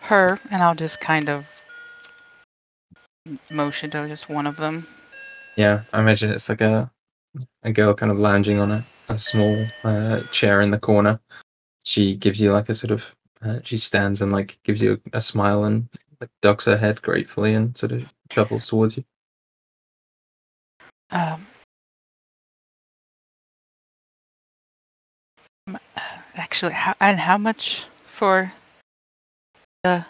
her and i'll just kind of motion to just one of them Yeah, I imagine it's like a a girl kind of lounging on a, a small uh, chair in the corner. She gives you like a sort of uh, she stands and like gives you a, a smile and like ducks her head gratefully and sort of shuffles towards you. Um uh, actually and how much for the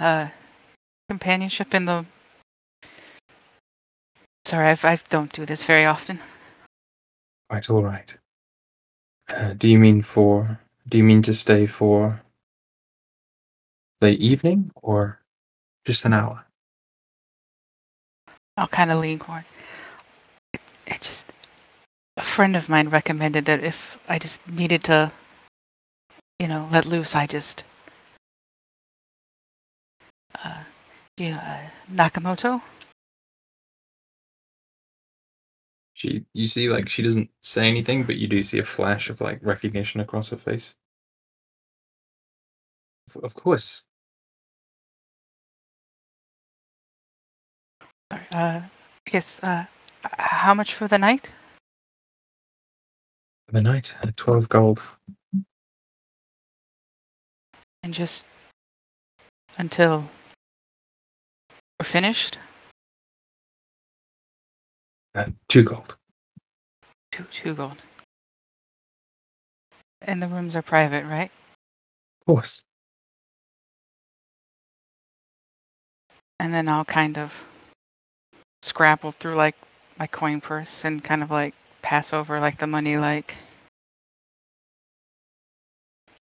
uh companionship in the sorry I've, i don't do this very often Right, all right. Uh, do you mean for? Do you mean to stay for the evening or just an hour? I'll kind of lean. It, it just a friend of mine recommended that if I just needed to, you know, let loose, I just uh, you know, uh, Nakamoto. She, you see, like she doesn't say anything, but you do see a flash of like recognition across her face. Of course. Uh, I guess uh, how much for the night? For the night, uh, twelve gold. And just until we're finished. Uh, two gold. Two two gold. And the rooms are private, right? Of course. and then I'll kind of scrabble through like my coin purse and kind of like pass over like the money like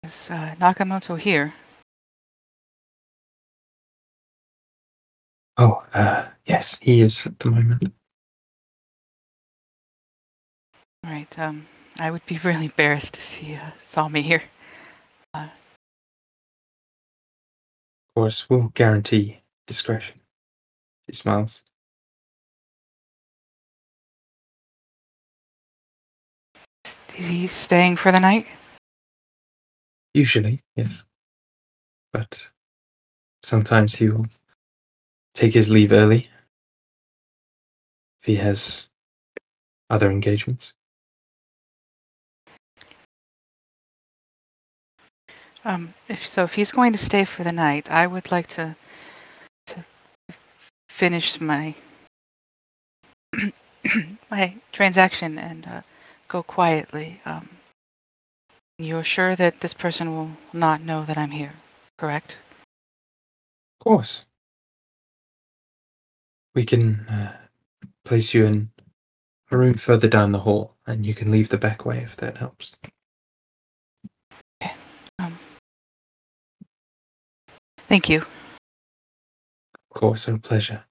Is uh, Nakamoto here? Oh, uh, yes, he is at the moment. Right. Um, I would be really embarrassed if he uh, saw me here. Of course, we'll guarantee discretion. He smiles. Is he staying for the night? Usually, yes. But sometimes he will take his leave early if he has other engagements. Um, if so, if he's going to stay for the night, I would like to to finish my my transaction and uh, go quietly. Um, you're sure that this person will not know that I'm here, correct? Of course. We can uh, place you in a room further down the hall, and you can leave the back way if that helps. Um, thank you. Of course, a pleasure.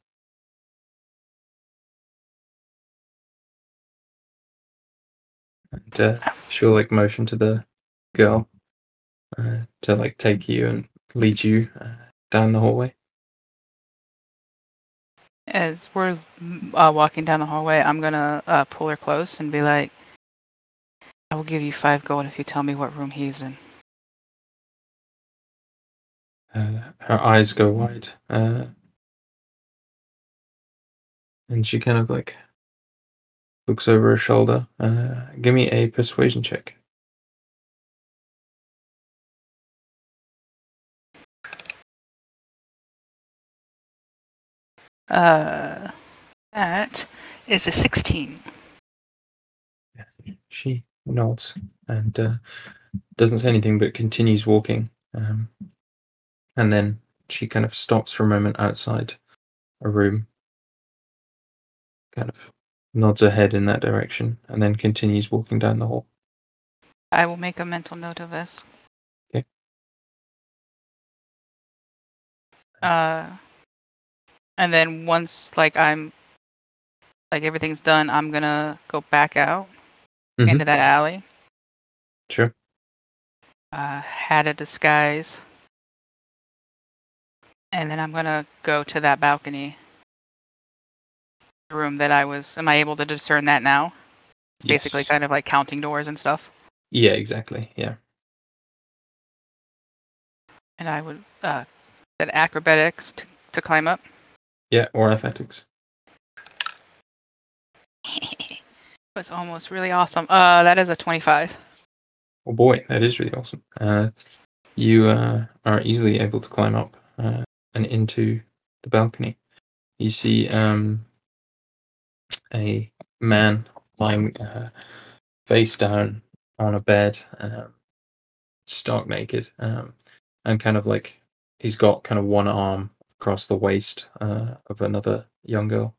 And uh, she'll like motion to the girl uh, to like take you and lead you uh, down the hallway. As we're uh, walking down the hallway, I'm gonna uh, pull her close and be like, "I will give you five gold if you tell me what room he's in." Uh, her eyes go wide, uh, and she kind of like looks over her shoulder. Uh, give me a persuasion check. Uh, that is a 16. She nods and uh, doesn't say anything, but continues walking. Um, and then she kind of stops for a moment outside a room, kind of nods her head in that direction, and then continues walking down the hall. I will make a mental note of this. Okay. Uh, and then once like I'm like everything's done, I'm gonna go back out Mhm. into that alley. Sure. Uh, had a disguise, and then I'm gonna go to that balcony room that I was. Am I able to discern that now? It's basically Yes. kind of like counting doors and stuff. Yeah, exactly. Yeah. And I would uh, that acrobatics to, to climb up. Yeah, or athletics. was almost really awesome. Uh, that is a 25. Oh boy, that is really awesome. Uh, you uh, are easily able to climb up uh, and into the balcony. You see um, a man lying uh, face down on a bed, um, stark naked, um, and kind of like he's got kind of one arm across the waist uh, of another young girl,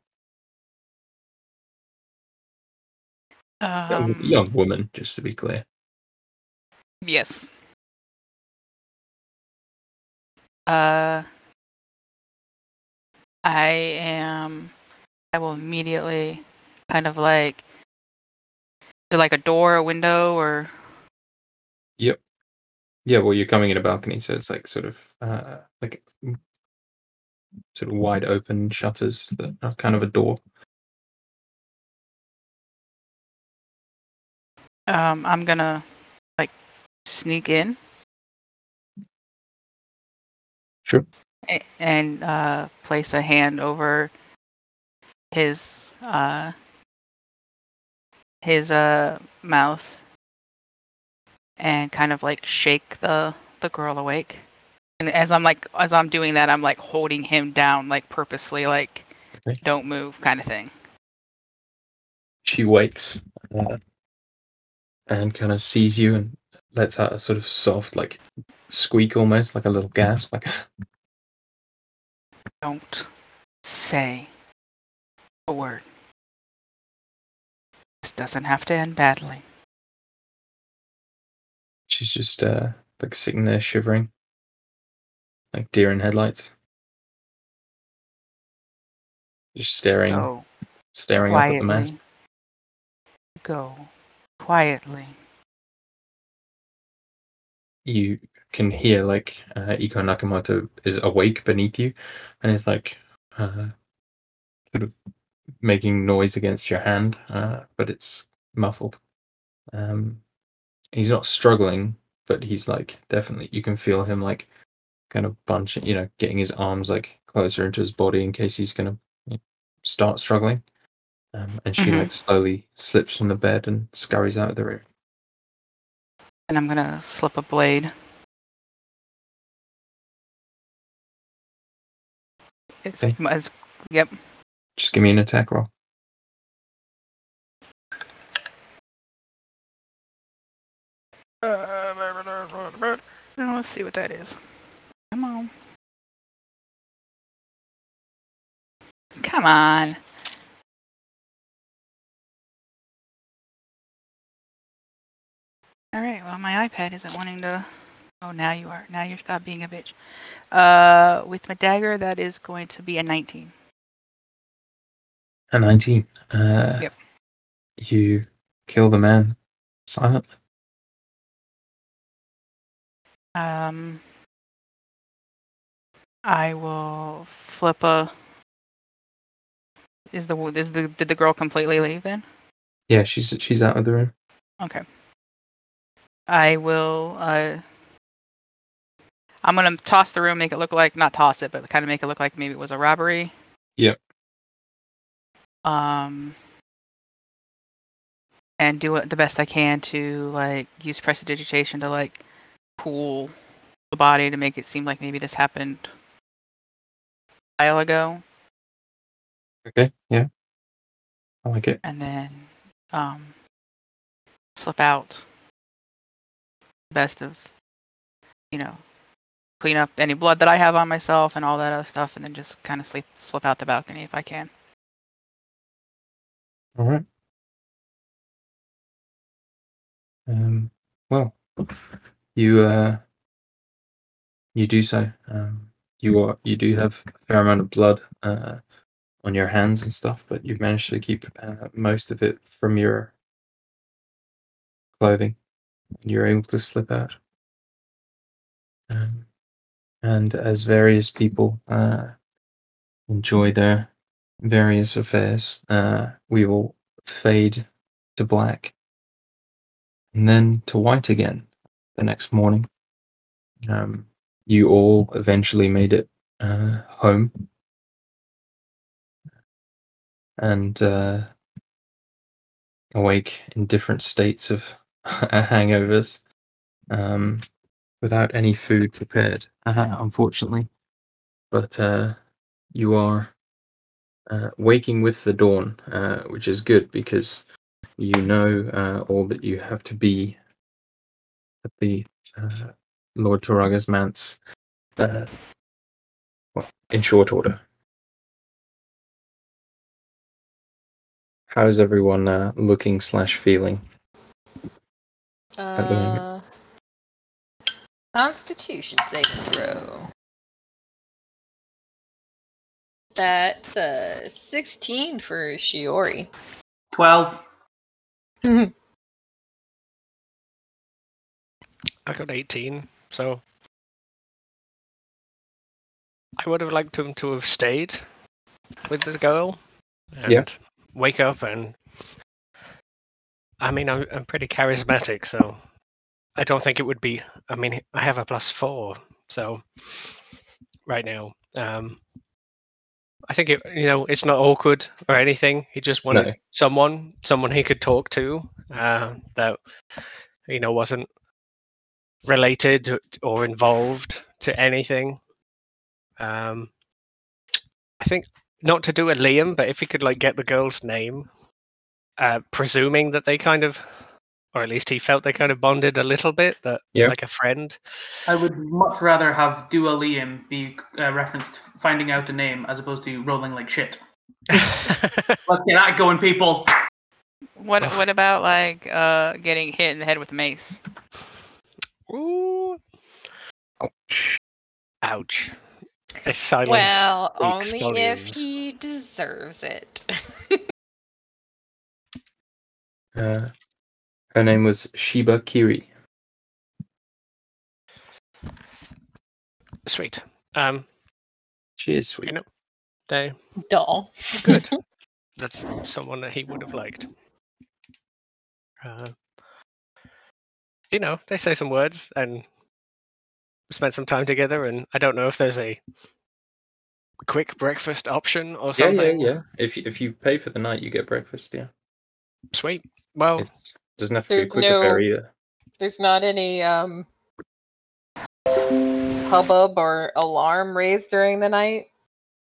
young, Um, young woman, just to be clear. Yes. Uh, I am. I will immediately kind of like. It like a door, a window, or Yep. Yeah, well, you're coming in a balcony, so it's like sort of uh, like mm, sort of wide open shutters that are kind of a door. um, I'm gonna like sneak in Sure. and uh, place a hand over his uh, his uh, mouth and kind of like shake the the girl awake. And as I'm like as I'm doing that, I'm like holding him down like purposely, like Okay. don't move, kind of thing. She wakes uh, and kind of sees you and lets out a sort of soft, like squeak almost, like a little gasp, like Don't say a word. This doesn't have to end badly. she's just uh, like sitting there shivering, like deer in headlights, just staring, Go staring up at the mast. Go quietly. you can hear like uh, Iko Nakamoto is awake beneath you, and is like uh, sort of making noise against your hand, uh, but it's muffled. Um, he's not struggling, but he's like definitely you can feel him like kind of bunching, you know, getting his arms like closer into his body in case he's gonna you know, start struggling. Um, and she Mhm. like slowly slips from the bed and scurries out of the room. And I'm gonna slip a blade. It's, Okay. it's yep. Just give me an attack roll. Now let's see what that is. Come on. Come on. All right. Well, my iPad isn't wanting to. Oh, now you are. Now you're stop being a bitch. Uh, with my dagger, that is going to be a 19. A 19. Uh, Yep. You kill the man silently. Um, I will flip a. Is the is the did the girl completely leave then? Yeah, she's she's out of the room. Okay. I will. Uh, I'm gonna toss the room, make it look like not toss it, but kind of make it look like maybe it was a robbery. Yep. Um. And do it the best I can to like use prestidigitation to like cool the body to make it seem like maybe this happened a while ago, Okay, yeah. I like it. and then um slip out best of you know clean up any blood that I have on myself and all that other stuff, and then just kind of sleep slip out the balcony if I can. All right. Um. Well, you uh. You do so. Um. You are you do have a fair amount of blood uh on your hands and stuff, but you've managed to keep uh, most of it from your clothing. And you're able to slip out. Um, and as various people uh, enjoy their various affairs, uh, we will fade to black and then to white again the next morning. Um, you all eventually made it uh, home and uh, awake in different states of hangovers um, without any food prepared, uh, unfortunately. But uh, you are uh, waking with the dawn, uh, which is good because you know uh, all that you have to be at the uh, Lord Toraga's manse uh, well, in short order. How is everyone uh, looking slash feeling? Constitution saving throw. That's uh 16 for Shiori. Twelve. I got 18, so I would have liked him to have stayed with the girl and Yeah. wake up and. I mean, I'm, I'm pretty charismatic, so I don't think it would be. I mean, I have a plus four, so right now, um, I think it. You know, it's not awkward or anything. He just wanted No. someone, someone he could talk to, uh, that you know wasn't related or involved to anything. Um, I think not to do a Liam, but if he could like get the girl's name, uh, presuming that they kind of, or at least he felt they kind of bonded a little bit, that Yeah. like a friend. I would much rather have Dua Liam be uh, referenced finding out a name as opposed to rolling like shit. Let's get that going, people. What what about like uh getting hit in the head with a mace? Ooh, Ouch. Ouch. A silence. well, speaks only if he deserves it. Uh, her name was Shiba Kiri. Sweet. Um, She is sweet. You know- they Doll. good. That's someone that he would have liked. Uh, you know, they say some words and spend some time together, and I don't know if there's a quick breakfast option or something. yeah, yeah. yeah. If you, if you pay for the night, you get breakfast. Yeah, Sweet. Well, it doesn't have to be a There's quick no- affair either. There's not any um hubbub or alarm raised during the night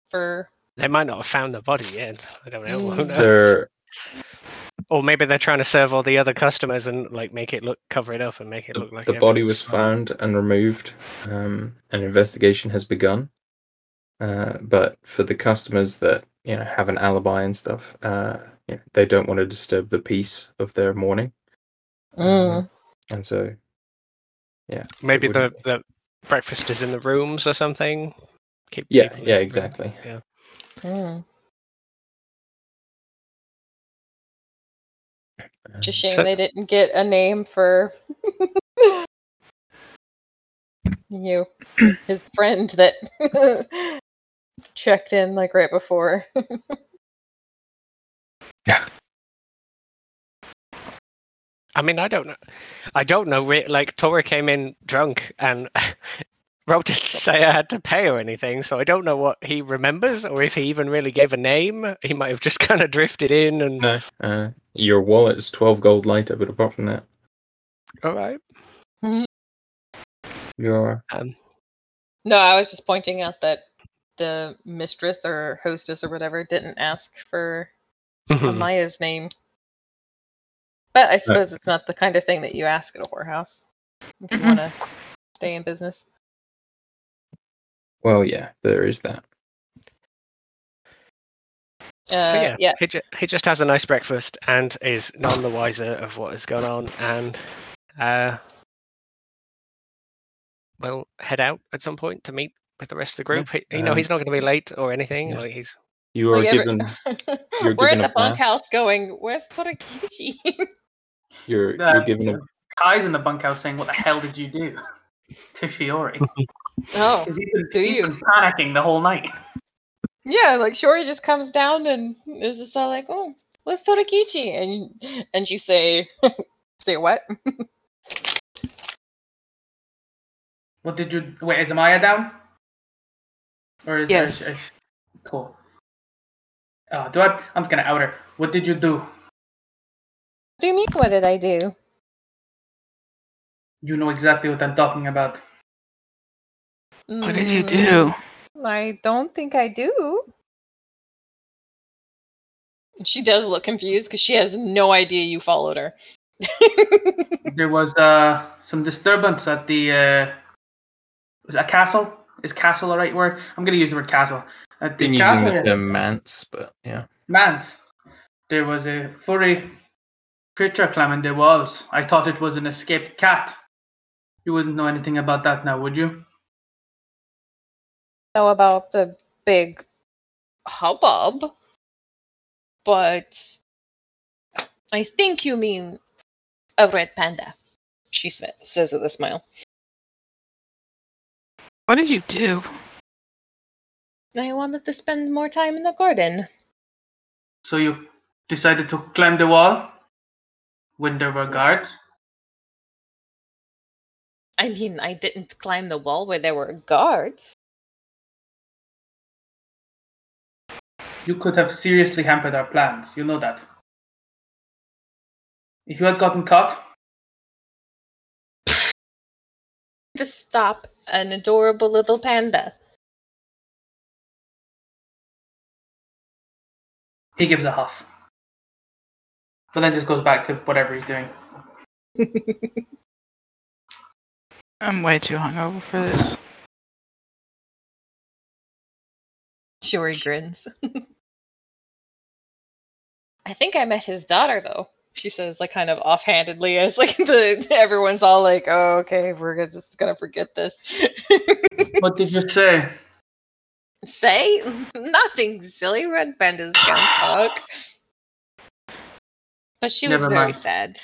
for they might not have found the body yet. I don't know. Mm. knows? There, Or maybe they're trying to serve all the other customers and like make it look cover it up and make it look like the body was fine. found and removed. Um, an investigation has begun. Uh, but for the customers that you know have an alibi and stuff, uh, you know, they don't want to disturb the peace of their morning, Mm. and so yeah, Maybe the, wouldn't- the breakfast is in the rooms or something. Keep Yeah, people yeah, in- exactly. Yeah. Mm. Um, It's a shame So- they didn't get a name for you, his friend that checked in like right before. I mean, I don't know. I don't know. Like Tora came in drunk and Rob didn't say I had to pay or anything, so I don't know what he remembers or if he even really gave a name. He might have just kind of drifted in and No, uh, your wallet is twelve gold lighter, but apart from that, all right. you're Um, No, I was just pointing out that the mistress or hostess or whatever didn't ask for mhm. Amaya's name. But I suppose it's not the kind of thing that you ask at a whorehouse if you want to stay in business. well, yeah, there is that. Uh, so yeah, yeah. He, ju- he just has a nice breakfast and is none the wiser of what has gone on, and uh, will head out at some point to meet with the rest of the group. He, you know, um, he's not going to be late or anything. yeah. Like he's You Well, are you ever- given you're We're in given a the bunkhouse going, where's Torakichi? you're Uh, you're given a Kai's in the bunkhouse saying, "What the hell did you do?" to Shiori. oh. Because he's been, Do he's you? been panicking the whole night. Yeah, like Shiori just comes down and is just all like, "Oh, what's Torakichi?" And you, and you say, "Say what?" What did you wait? Is Amaya down? Or is Yes. There, is- cool. Uh, do I? I'm just gonna out her. What did you do? What do you mean? What did I do? You know exactly what I'm talking about. What did you Mm, do? I don't think I do. She does look confused because she has no idea you followed her. There was uh some disturbance at the uh was it a castle? Is castle the right word? I'm gonna use the word castle. Uh, At the been using castle, the term manse, but yeah. Mans. There was a furry creature climbing the walls. I thought it was an escaped cat. You wouldn't know anything about that now, would you? know about the big hubbub, but I think you mean a red panda. She says with a smile. What did you do? I wanted to spend more time in the garden. So you decided to climb the wall when there were guards? I mean, I didn't climb the wall where there were guards. You could have seriously hampered our plans. You know that. If you had gotten caught, To stop an adorable little panda. he gives a huff. But then just goes back to whatever he's doing. I'm way too hungover for this. Shiori grins. I think I met his daughter though. She says like kind of offhandedly as like the everyone's all like, "Oh, okay, we're gonna- just gonna forget this." What did you say? Say nothing, silly. Red Panda's gonna talk. But she was Never very mind. sad.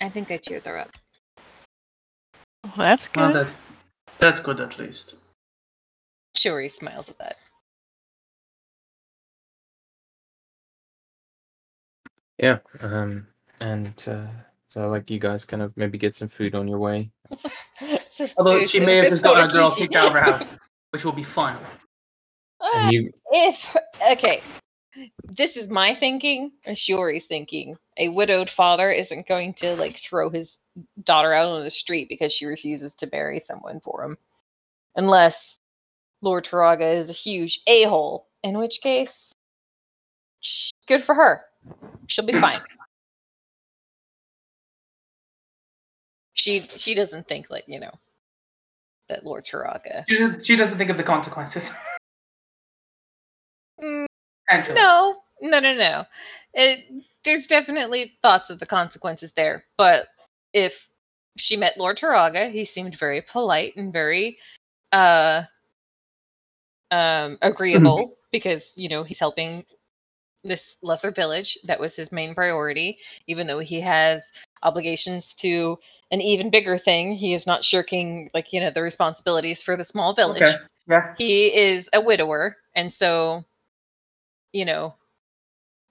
I think I cheered her up. Well, that's good. Well, that's, that's good at least. Shiori smiles at that. Yeah. Um. And uh, so, like, you guys kind of maybe get some food on your way. Although she may have just gotten a girl Torakichi- kicked out of her house, which will be fun. Uh, you, if okay this is my thinking or Shiori's thinking a widowed father isn't going to like throw his daughter out on the street because she refuses to marry someone for him unless lord taraga is a huge a-hole in which case good for her she'll be fine she she doesn't think like you know that lord taraga She doesn't, she doesn't think of the consequences. Mm, No, no, no, no. It, there's definitely thoughts of the consequences there. But if she met Lord Taraga, he seemed very polite and very uh um agreeable because, you know, he's helping this lesser village. That was his main priority. Even though he has obligations to an even bigger thing, he is not shirking like, you know, the responsibilities for the small village Okay. Yeah. he is a widower and so you know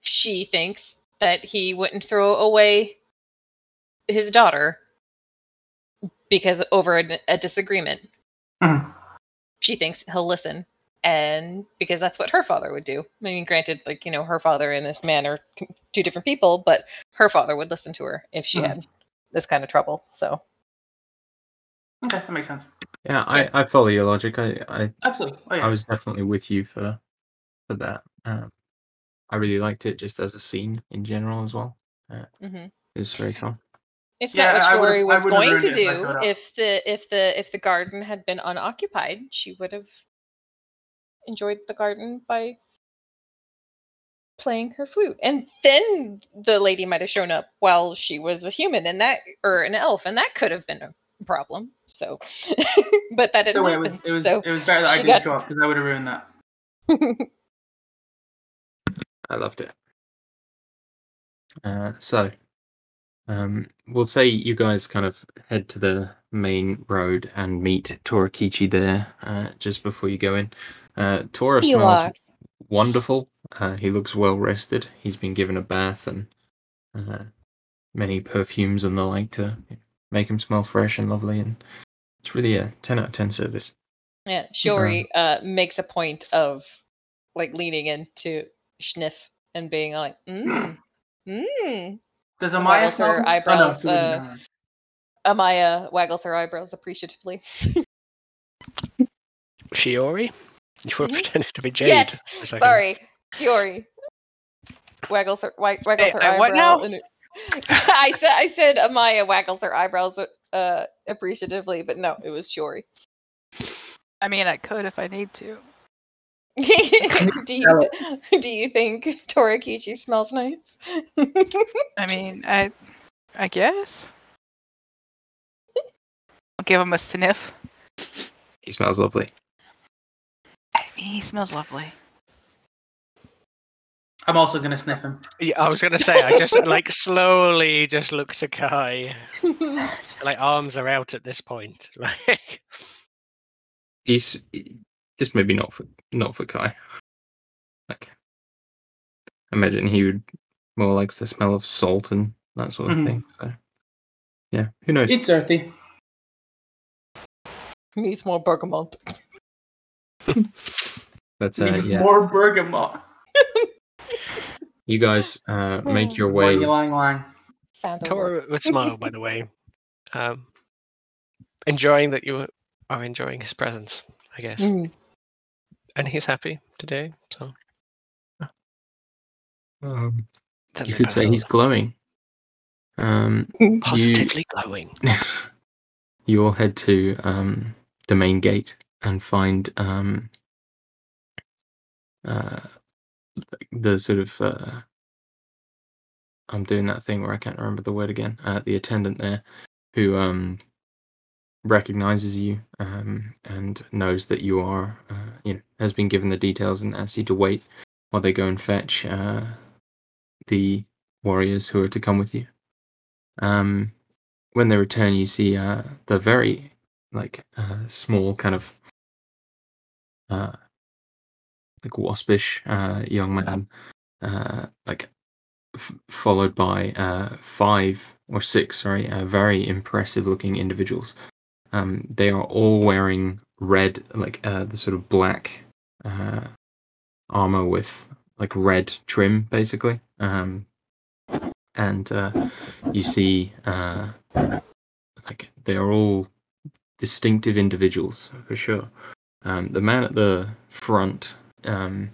she thinks that he wouldn't throw away his daughter because over a, a disagreement Mhm. she thinks he'll listen and because that's what her father would do i mean granted like you know her father and this man are two different people but her father would listen to her if she Mhm. had this kind of trouble so Okay, that makes sense. yeah, I, I follow your logic. I, I, Absolutely. Oh yeah. I was definitely with you for, for that. Um, I really liked it just as a scene in general as well. mhm. It was very fun. It's Yeah, not what I Shiori was going to it if I do if the if the if the garden had been unoccupied. She would have enjoyed the garden by playing her flute, and then the lady might have shown up while she was a human, and that or an elf, and that could have been a problem. So, but that didn't Either way, it was it was so it was better that I didn't got- show up because I would have ruined that. I loved it. Uh, so, um, we'll say you guys kind of head to the main road and meet Torakichi there uh, just before you go in. Uh, Tora You smells are. wonderful. Uh, he looks well rested. He's been given a bath and uh, many perfumes and the like to make him smell fresh and lovely. And it's really a 10 out of 10 service. yeah, Shiori uh, makes a point of like leaning into Schniff and being like, mm, mm. Does Amaya Waggles smell? her them? Oh, no, eyebrows, she wouldn't, uh. Amaya waggles her eyebrows appreciatively. Shiori? You were Mhm. pretending to be Jade. Yes, for a second. Sorry, Shiori. Waggles her wa- waggles Hey, her uh, eyebrow. what now? it- I said I said Amaya waggles her eyebrows uh, appreciatively, but no, it was Shiori. I mean, I could if I need to. do you do you think Torakichi smells nice? I mean, I, I guess. I'll give him a sniff. He smells lovely. I mean, he smells lovely. I'm also gonna sniff him. Yeah, I was gonna say I just like slowly just look to Kai. Like arms are out at this point. Like He's just maybe not for not for Kai. Like, imagine he would more likes the smell of salt and that sort of Mhm. thing. So, yeah, who knows? It's earthy. Needs more bergamot. But uh, yeah, more bergamot. you guys uh, make your way. lang, lang. Sound Tora would smile, by the way. Um, enjoying that you are enjoying his presence, I guess. Mm. And he's happy today, so Um, you could both say he's glowing. Um, you, positively glowing. you all head to um, the main gate and find um, uh, the sort of uh, I'm doing that thing where I can't remember the word again. Uh, the attendant there, who um recognizes you um and knows that you are uh, you know has been given the details and asks you to wait while they go and fetch uh the warriors who are to come with you. Um, when they return, you see uh the very like uh, small kind of uh like waspish uh young man uh like f- followed by uh, five or six, sorry, uh, very impressive looking individuals. Um, they are all wearing red, like uh, the sort of black uh, armor with like red trim, basically. Um, and you see, like they are all distinctive individuals for sure. Um, the man at the front um,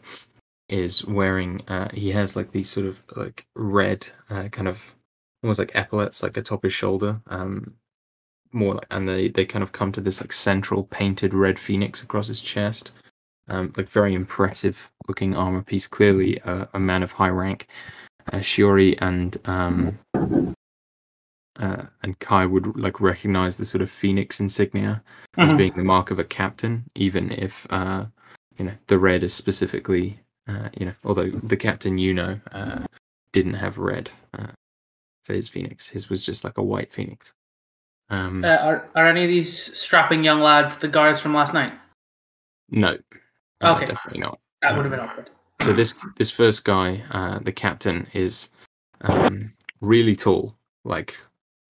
is wearing uh he has like these sort of like red uh, kind of almost like epaulets like atop his shoulder um more like and they they kind of come to this like central painted red phoenix across his chest um like very impressive looking armor piece clearly a, a man of high rank uh, shiori and um uh, and kai would like recognize the sort of phoenix insignia as Mhm. being the mark of a captain even if uh you know the red is specifically uh, you know, although the captain you know uh, didn't have red uh, for his phoenix, his was just like a white phoenix. Um, Uh, are are any of these strapping young lads the guards from last night? no, uh, Okay. definitely not. That would have been awkward. So this this first guy, uh, the captain, is um, really tall, like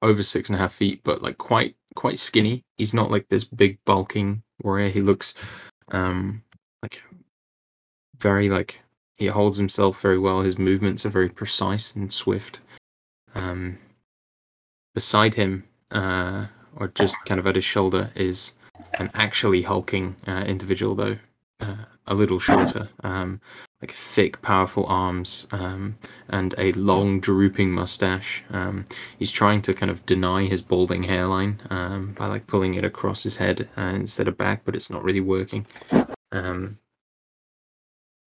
over six and a half feet, but like quite quite skinny. He's not like this big bulking warrior. He looks um, like very like he holds himself very well. His movements are very precise and swift. Um, beside him, uh, or just kind of at his shoulder, is an actually hulking uh, individual, though uh, a little shorter, um, like thick, powerful arms, um, and a long, drooping mustache. Um, he's trying to kind of deny his balding hairline um, by like pulling it across his head uh, instead of back, but it's not really working. Um,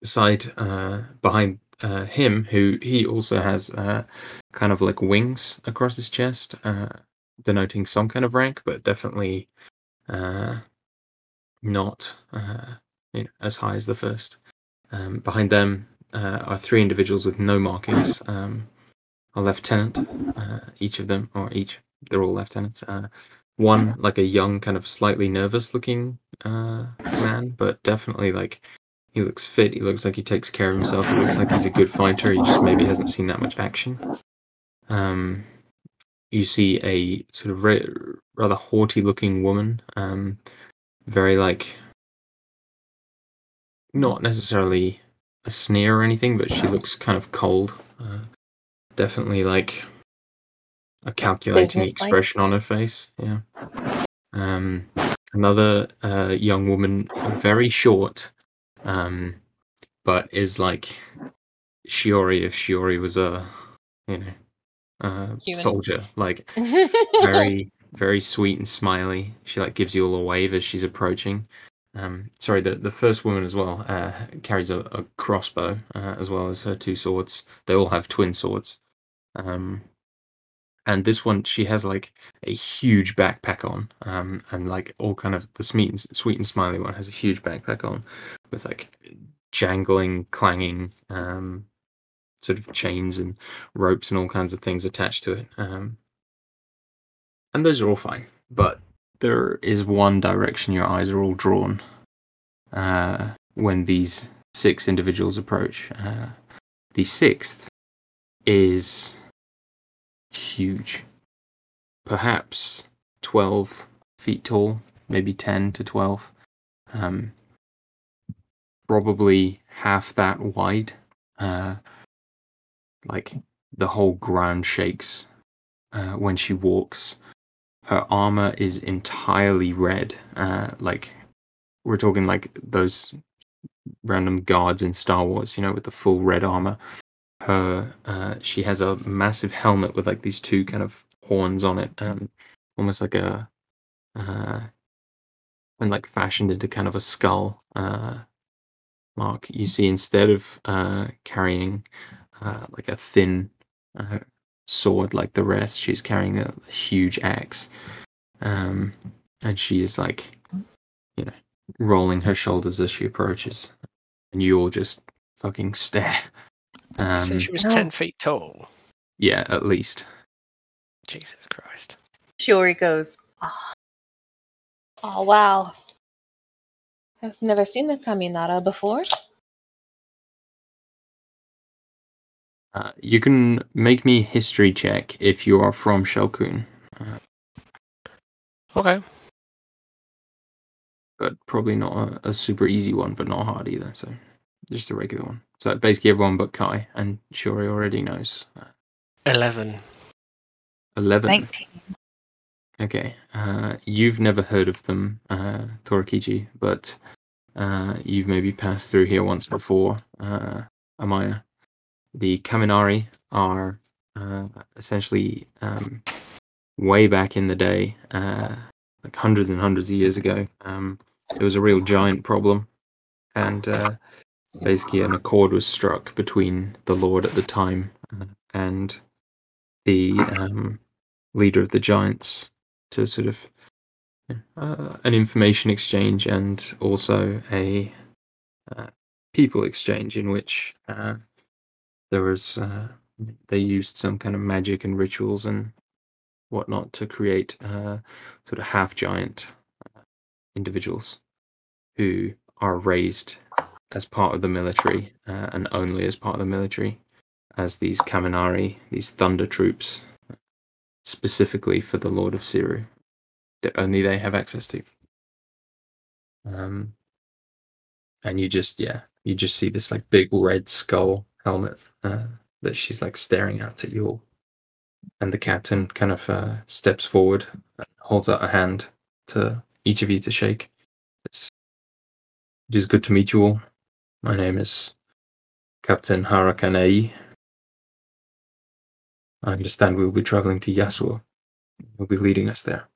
beside, uh, behind uh, him, who he also has uh, kind of like wings across his chest, uh, denoting some kind of rank, but definitely uh, not uh, you know, as high as the first. Um, behind them uh, are three individuals with no markings. Um, a lieutenant, uh, each of them, or each, they're all lieutenants. Uh, one like a young, kind of slightly nervous-looking uh, man, but definitely like he looks fit. He looks like he takes care of himself. He looks like he's a good fighter. He just maybe hasn't seen that much action. Um, you see a sort of ra- rather haughty-looking woman, um, very like not necessarily a sneer or anything, but she looks kind of cold. Uh, definitely like a calculating Businesslike. expression on her face. Yeah. Um, another uh, young woman, very short, um, but is like Shiori if Shiori was a, you know, a Human. soldier. Like very very sweet and smiley. She like gives you all a wave as she's approaching. Um, sorry, the the first woman as well uh, carries a, a crossbow uh, as well as her two swords. They all have twin swords. Um, and this one, she has like a huge backpack on, um, and like all kind of the sweet and, sweet and smiley one has a huge backpack on with like jangling, clanging, um, sort of chains and ropes and all kinds of things attached to it. Um, and those are all fine, but there is one direction your eyes are all drawn uh, when these six individuals approach. Uh, the sixth is huge, perhaps 12 feet tall, maybe 10 to 12. Um, probably half that wide. Uh, like the whole ground shakes uh, when she walks her armor is entirely red. Uh, like we're talking like those random guards in Star Wars, you know, with the full red armor. Her, uh, she has a massive helmet with like these two kind of horns on it, um, almost like a, uh, and like fashioned into kind of a skull. Uh, mark you see instead of uh carrying uh like a thin uh, sword like the rest. She's carrying a huge axe, um, and she is like, you know, rolling her shoulders as she approaches, and you all just fucking stare. Um, so she was No. ten feet tall. yeah, at least. Jesus Christ. Shiori goes, oh, oh wow. I've never seen the Kaminari before. Uh, you can make me history check if you are from Shelkun, Okay. but probably not a, a super easy one, but not hard either. So just a regular one. So basically everyone but Kai and Shiori already knows. Uh, Eleven. Eleven. 19. Okay. Uh, you've never heard of them, uh, Torakichi, but uh, you've maybe passed through here once before, uh, Amaya. The Kaminari are uh, essentially um, way back in the day, uh, like hundreds and hundreds of years ago. Um, it was a real giant problem, and uh, basically an accord was struck between the Lord at the time uh, and the um, leader of the giants to sort of uh, an information exchange and also a uh, people exchange in which uh, there was uh, they used some kind of magic and rituals and whatnot to create uh, sort of half giant individuals who are raised as part of the military uh, and only as part of the military as these Kaminari, these thunder troops specifically for the Lord of Siru that only they have access to. Um, and you just yeah, you just see this like big red skull helmet uh, that she's like staring at at you all. And the captain kind of uh, steps forward, holds out a hand to each of you to shake. It's, it is good to meet you all. My name is Captain Harakanei. I understand we'll be traveling to Yasuo. You'll be leading us there.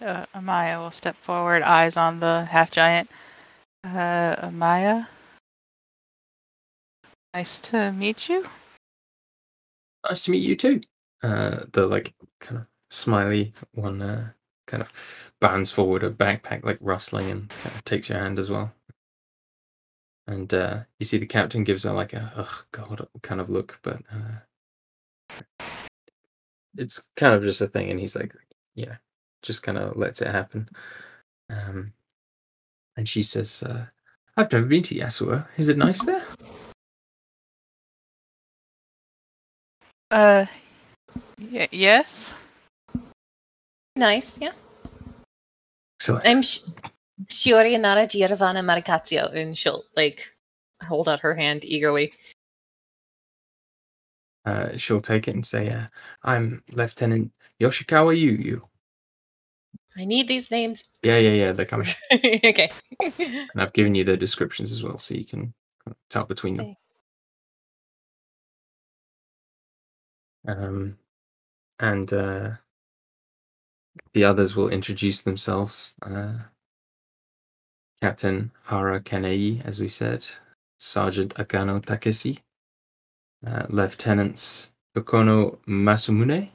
Uh, Amaya will step forward, eyes on the half giant. Uh, Amaya? Nice to meet you. Nice to meet you too. Uh, the like kind of smiley one uh, kind of bounds forward, a backpack like rustling, and kind of takes your hand as well. And uh, you see the captain gives her like a ugh god kind of look, but uh, it's kind of just a thing, and he's like, yeah, just kind of lets it happen. Um, and she says, uh, "I've never been to Yasuo. Is it nice there?" Uh, y- yes. Nice, yeah. Excellent. I'm sh- Shiori Nara Giovanna Maricazio, and she'll like hold out her hand eagerly. uh, she'll take it and say, uh, "I'm Lieutenant Yoshikawa Yu I need these names. Yeah, yeah, yeah. They're coming, okay. and I've given you the descriptions as well, so you can tell between them. Okay. Um, and uh, the others will introduce themselves. Uh, Captain Hara Kanei, as we said, Sergeant Akano Takeshi, uh, Lieutenants Okono Masumune,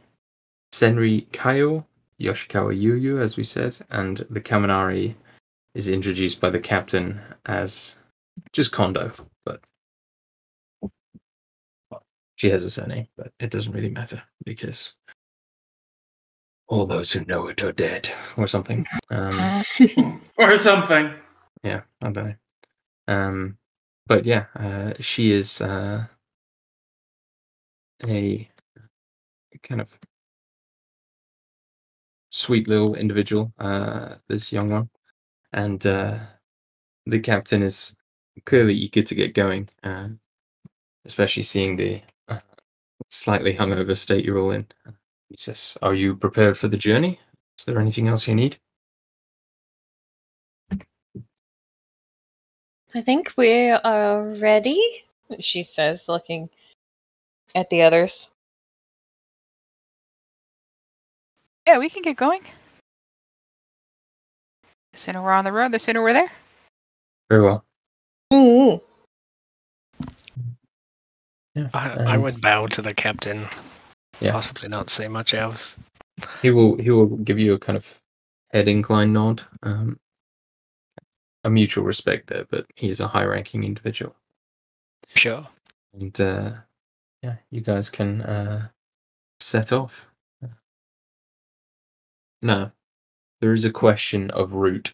Senri Kayo, Yoshikawa Yuyu, as we said, and the Kaminari is introduced by the captain as just Kondo, but she has a surname, but it doesn't really matter because all those who know it are dead, or something. Um, or something. yeah, I don't know. Um, but yeah, uh, she is uh, a kind of sweet little individual. Uh, this young one, and uh, the captain is clearly eager to get going, uh, especially seeing the uh, slightly hungover state you're all in. He says, "Are you prepared for the journey? Is there anything else you need?" I think we are ready, she says, looking at the others. Yeah, we can get going. The sooner we're on the road, the sooner we're there. Very well. Mm. Yeah. I, I would bow to the captain. Yeah. Possibly not say much else. He will he will give you a kind of head incline nod. Um, a mutual respect there, but he is a high ranking individual. Sure. And uh, yeah, you guys can uh, set off. Now, there is a question of route,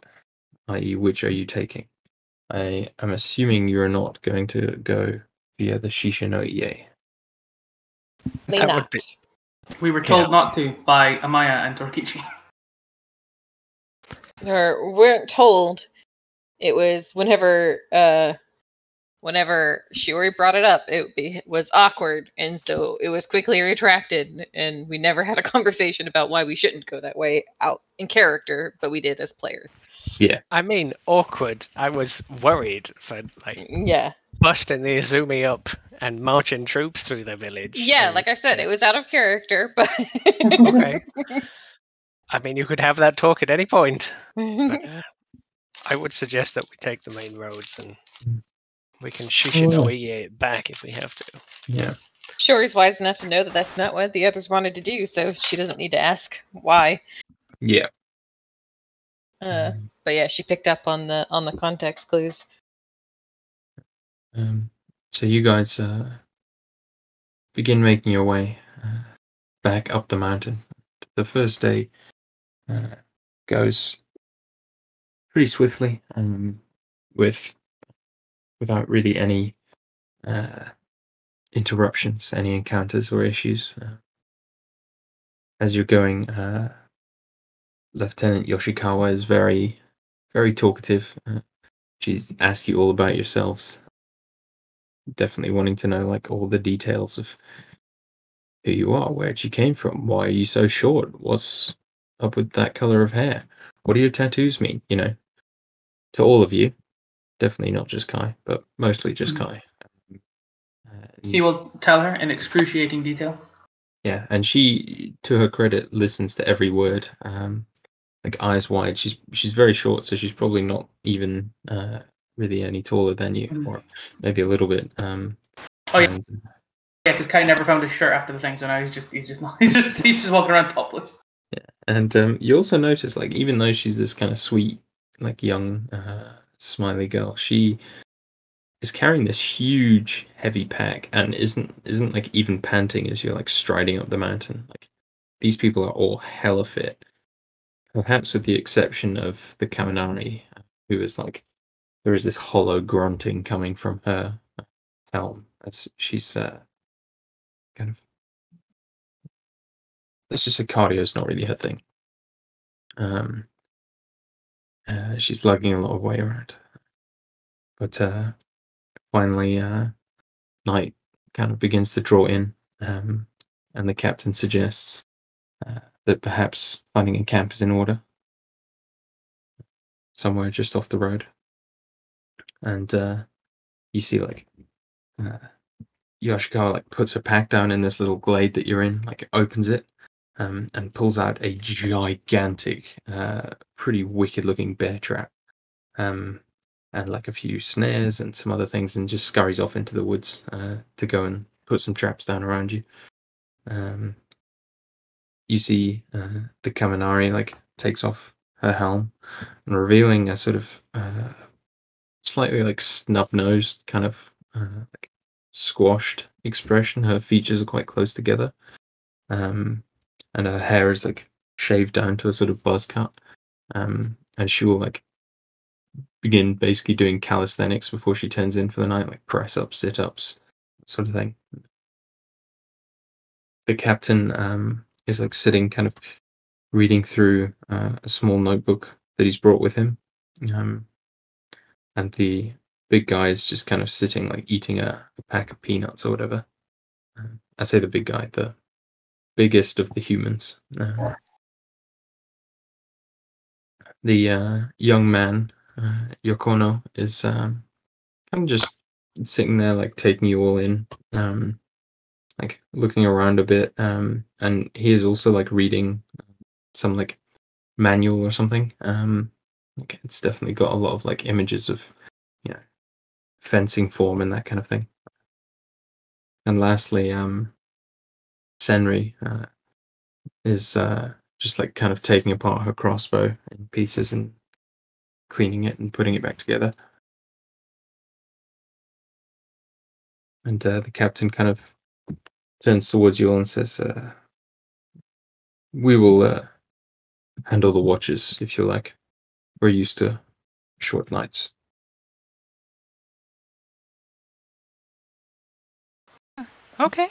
i.e., which are you taking? I am assuming you're not going to go via the Shishinoye. May That would not. be- We were told Yeah. not to by Amaya and Torikichi. Or we weren't told. It was whenever uh whenever Shiori brought it up, it be, was awkward, and so it was quickly retracted, and we never had a conversation about why we shouldn't go that way out in character, but we did as players. Yeah, I mean, awkward. I was worried for like Yeah, busting the Izumi up and marching troops through the village. yeah. and Like I said, it was out of character, but Okay. I mean, you could have that talk at any point. But, uh, I would suggest that we take the main roads and Mm. we can Shishinoye it back if we have to. Yeah. Shiori's wise enough to know that that's not what the others wanted to do, so she doesn't need to ask why. Yeah. Uh, but yeah, she picked up on the on the context clues. Um, so you guys uh, begin making your way uh, back up the mountain. The first day uh, goes pretty swiftly, um, with without really any uh, interruptions, any encounters or issues. Uh, as you're going, uh, Lieutenant Yoshikawa is very, very talkative. She's ask you all about yourselves, definitely wanting to know like all the details of who you are, where'd you came from, why are you so short, what's up with that color of hair, what do your tattoos mean? You know, to all of you, definitely not just Kai, but mostly just Mhm. Kai. Uh, He will tell her in excruciating detail. yeah, and she, to her credit, listens to every word, um, like eyes wide. She's she's very short, so she's probably not even uh, really any taller than you, Mm. or maybe a little bit. Um, Oh, yeah. and- Yeah, because Kai never found his shirt after the thing, so now he's just he's just not he's just he's just walking around topless. Yeah, and um, you also notice, like, even though she's this kind of sweet, like, young, uh, smiley girl, she is carrying this huge, heavy pack, and isn't isn't like even panting as you're like striding up the mountain. Like, these people are all hella fit, perhaps with the exception of the Kaminari, who is like, there is this hollow grunting coming from her helm as she's uh, kind of let's just say cardio is not really her thing. Um, uh, she's lugging a lot of weight around, but uh, finally, uh, night kind of begins to draw in, um, and the captain suggests uh, that perhaps finding a camp is in order. Somewhere just off the road, and uh, you see like uh, Yoshikawa like puts her pack down in this little glade that you're in, like opens it, um, and pulls out a gigantic, uh, pretty wicked looking bear trap, um, and like a few snares and some other things, and just scurries off into the woods uh, to go and put some traps down around you. Um, you see uh, the Kaminari like takes off her helm and revealing a sort of uh, slightly like snub nosed kind of uh, like squashed expression. Her features are quite close together. Um, and her hair is like shaved down to a sort of buzz cut. Um, and she will like begin basically doing calisthenics before she turns in for the night, like press ups, sit ups, sort of thing. The captain um, is like sitting, kind of reading through uh, a small notebook that he's brought with him. Um, and the big guy is just kind of sitting, like eating a, a pack of peanuts or whatever. Um, I say the big guy, the biggest of the humans. Uh, the uh, young man, uh, Yokono, is um, kind of just sitting there, like taking you all in, um, like looking around a bit. Um, and he is also like reading some like manual or something. Um, like it's definitely got a lot of like images of, you know, fencing form and that kind of thing. and lastly, um, Senri uh, is uh, just like kind of taking apart her crossbow in pieces and cleaning it and putting it back together. And uh, the captain kind of turns towards you all and says, uh, "We will uh, handle the watches if you like. We're used to short nights." Okay.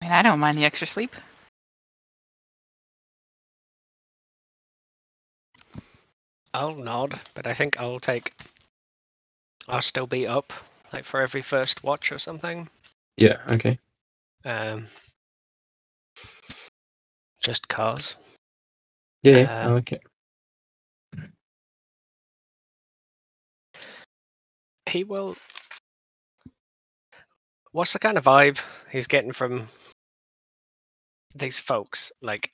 I mean, I don't mind the extra sleep. I'll nod, but I think I'll take. I'll still be up, like for every first watch or something. Yeah. Okay. Um, just cause. Yeah. yeah, I like it. He will. What's the kind of vibe he's getting from these folks? Like,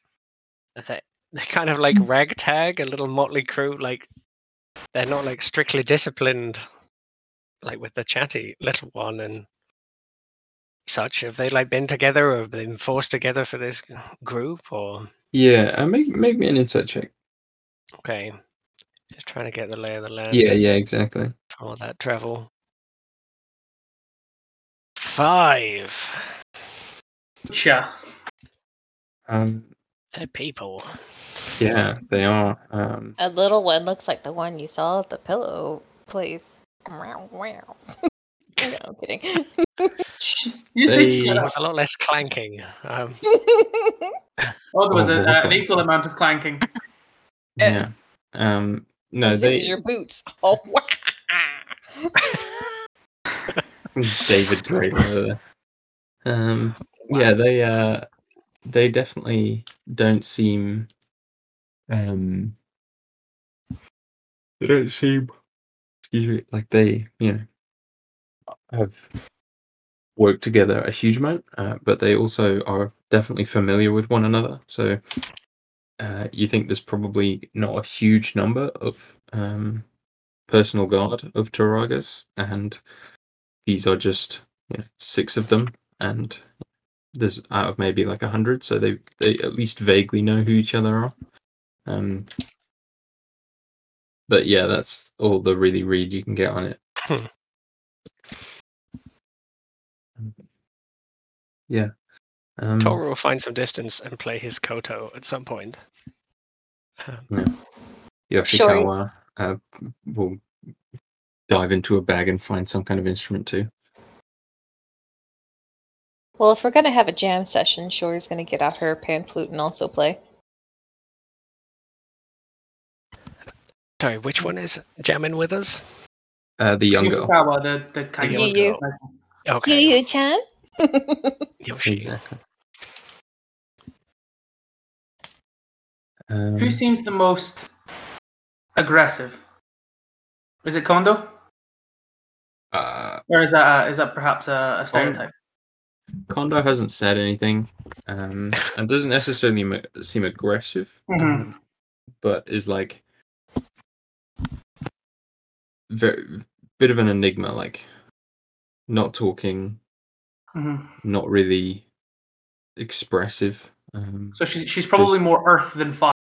they they kind of like ragtag, a little motley crew. Like, they're not like strictly disciplined, like with the chatty little one and such. Have they like been together or been forced together for this group? Or Yeah. Uh, make make me an insight check. okay, just trying to get the lay of the land. Yeah. Yeah. Exactly. For all that travel. Five. Cha. Um. They're people. Yeah. They are. Um. A little one looks like the one you saw at the pillow place. Wow, wow. no, I'm kidding. You They- think It shut was a lot less clanking. Um, Oh, there was Oh, a, uh, an equal amount of clanking. Yeah. Um. No. This They. your boots. Oh, wow. David there. Um, yeah, they uh, they definitely don't seem. Um, they don't seem. Excuse me, like they, you know, have worked together a huge amount, uh, but they also are definitely familiar with one another. So, uh, you think there's probably not a huge number of um, personal guard of Taragas, and these are just you know, six of them, and there's out of maybe like a hundred, so they they at least vaguely know who each other are. Um, but yeah, that's all the really read you can get on it. Hmm. yeah. Um, Toro will find some distance and play his koto at some point. Um, Yoshikawa uh, will dive into a bag and find some kind of instrument too. well, if we're gonna have a jam session, Shiori's gonna get out her pan flute and also play. Sorry, which one is jamming with us? Uh, the young girl. Yoshikawa, the, the kind young of girl. Okay. You, you, Chan? Yoshi. Exactly. Um, Who seems the most aggressive? Is it Kondo? uh, Or is that, uh, is that perhaps a, a stereotype? Kondo hasn't said anything, um, and doesn't necessarily seem aggressive, Mhm. um, but is like very bit of an enigma, like not talking, hmm not really expressive. Um, So she, she's probably Just- more earth than fire.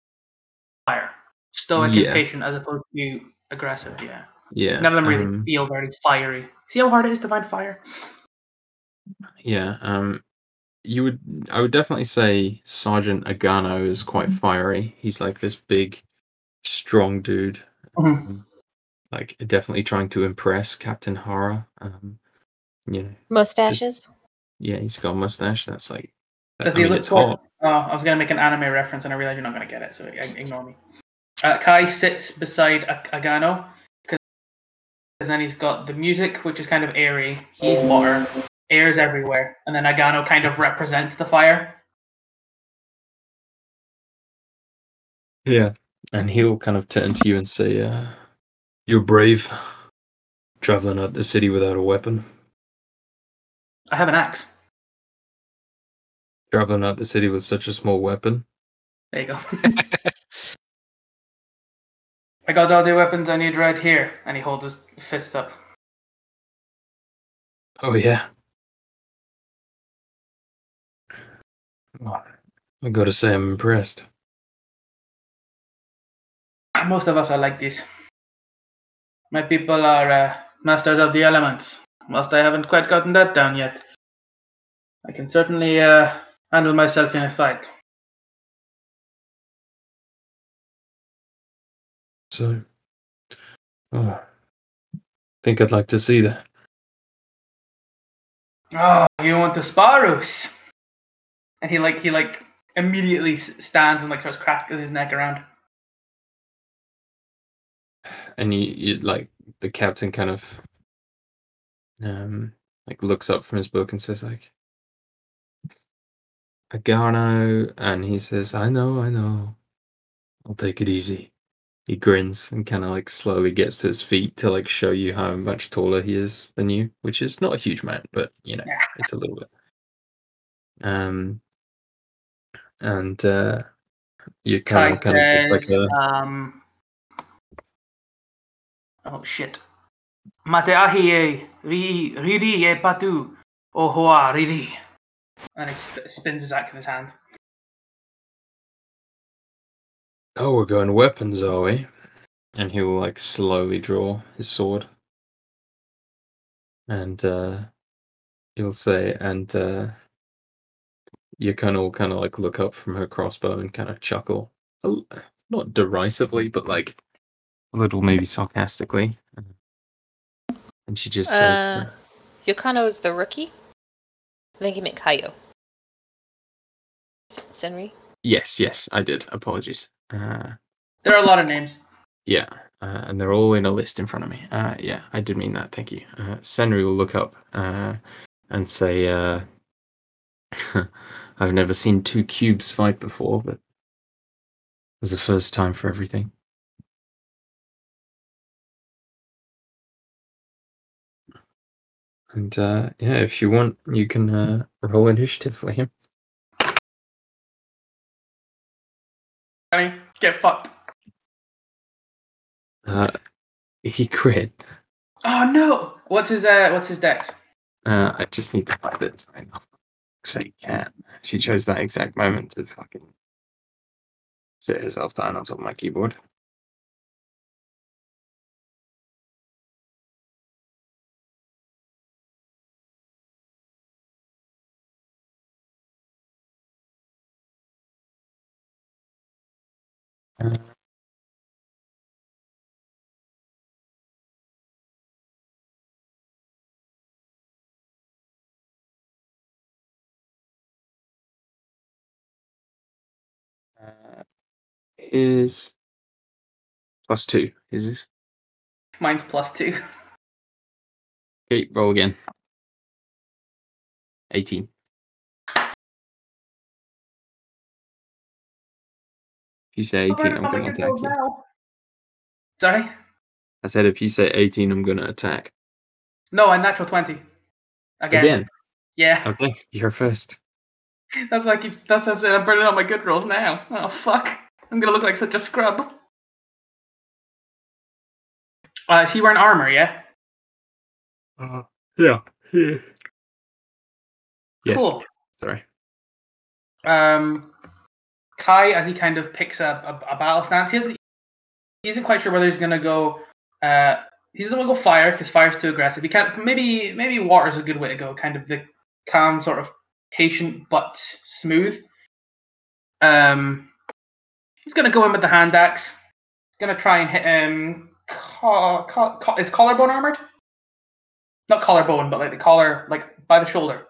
Stoic Yeah. and patient as opposed to aggressive, yeah. yeah, None of them really um, feel very fiery. See how hard it is to find fire? Yeah, um, you would. I would definitely say Sergeant Agano is quite fiery. He's like this big, strong dude. Mhm. um, like definitely trying to impress Captain Hara. Um, you know, Mustaches? yeah, he's got a mustache. That's like, I Does he mean, look it's hot. Oh, I was going to make an anime reference and I realized you're not going to get it, so ignore me. Uh, Kai sits beside Agano because then he's got the music, which is kind of airy. He's water, air's everywhere, and then Agano kind of represents the fire. Yeah, and he'll kind of turn to you and say, uh, "You're brave, traveling out the city without a weapon. I have an axe. Traveling out the city with such a small weapon. There you go. I got all the weapons I need right here. And he holds his fist up. Oh, yeah. I gotta say, I'm impressed. Most of us are like this. My people are uh, masters of the elements. Whilst I haven't quite gotten that down yet, I can certainly uh, handle myself in a fight. So, oh, think I'd like to see that. Oh, you want the Sparrows? And he like he like immediately stands and like starts cracking his neck around. And you, you like the captain kind of um like looks up from his book and says like Agano and he says, I know, I know. I'll take it easy. He grins and kind of like slowly gets to his feet to like show you how much taller he is than you, which is not a huge amount, but you know, it's a little bit. Um and uh you kind of kind of like a um, oh shit. Mateahi ri riri e patu o hoa riri. And he spins his axe in his hand. Oh, we're going weapons, are we? And he will like slowly draw his sword. And uh he'll say, and uh Yakuna will kind of like look up from her crossbow and kind of chuckle. Not derisively, but like a little maybe sarcastically. And she just says, Uh, Yokano's the rookie. I think you meant Kaio. Senri? Yes, yes, I did. Apologies. Uh There are a lot of names. Yeah, uh, and they're all in a list in front of me. Uh, yeah, I did mean that. Thank you. Uh, Senri will look up uh, and say, uh, "I've never seen two cubes fight before, but there's the first time for everything." And uh, yeah, if you want, you can uh, roll initiative for him. I get fucked. Uh, he crit. Oh no! What's his uh? What's his dex? Uh, I just need to find it. I know. Say cat. She chose that exact moment to fucking sit herself down on top of my keyboard. Uh, Uh, is plus two. Is this? Mine's plus two. Okay, roll again. 18. You say 18, I'm going to attack you. Sorry? I said if you say 18, I'm going to attack. No, a natural twenty. Again. Again. Yeah. Okay, you're first. That's why I keep. That's why I'm saying I'm burning all my good rolls now. Oh fuck! I'm gonna look like such a scrub. Uh, is he wearing armor? Yeah. Uh, yeah. yeah. Yes. Cool. Sorry. Um, Kai, as he kind of picks up a, a battle stance, he, isn't, he isn't quite sure whether he's gonna go. Uh, he doesn't want to go fire because fire's too aggressive. He can't. Maybe maybe water's a good way to go. Kind of the calm, sort of patient but smooth. Um, he's gonna go in with the hand axe. He's gonna try and hit him. Co- is collarbone armored? Not collarbone, but like the collar, like by the shoulder.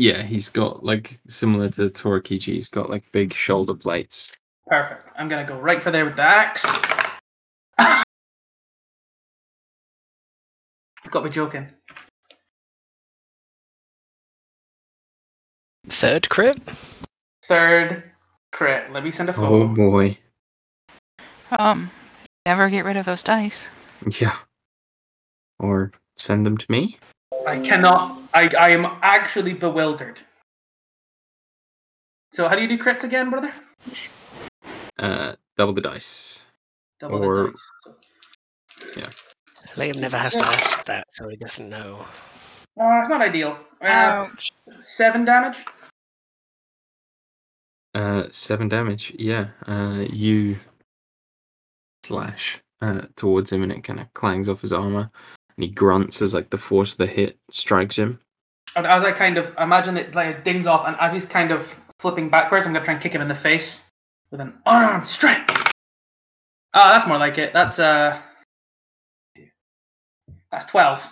Yeah, he's got like similar to Torikichi, he's got like big shoulder plates. Perfect. I'm gonna go right for there with the axe. Got me joking. Third crit. Third crit. Let me send a photo. Oh boy. Um, never get rid of those dice. Yeah. Or send them to me. I cannot. I I am actually bewildered. So how do you do crits again, brother? Uh, double the dice. Double Or- the dice. So, Liam never has to ask that, so he doesn't know. uh, it's not ideal. Uh, Ouch. seven damage. Uh, seven damage. Yeah. Uh, you slash uh, towards him, and it kind of clangs off his armor, and he grunts as like the force of the hit strikes him. And as I kind of imagine it like it dings off, and as he's kind of flipping backwards, I'm gonna try and kick him in the face with an unarmed strike. Oh, that's more like it. That's uh, that's twelve.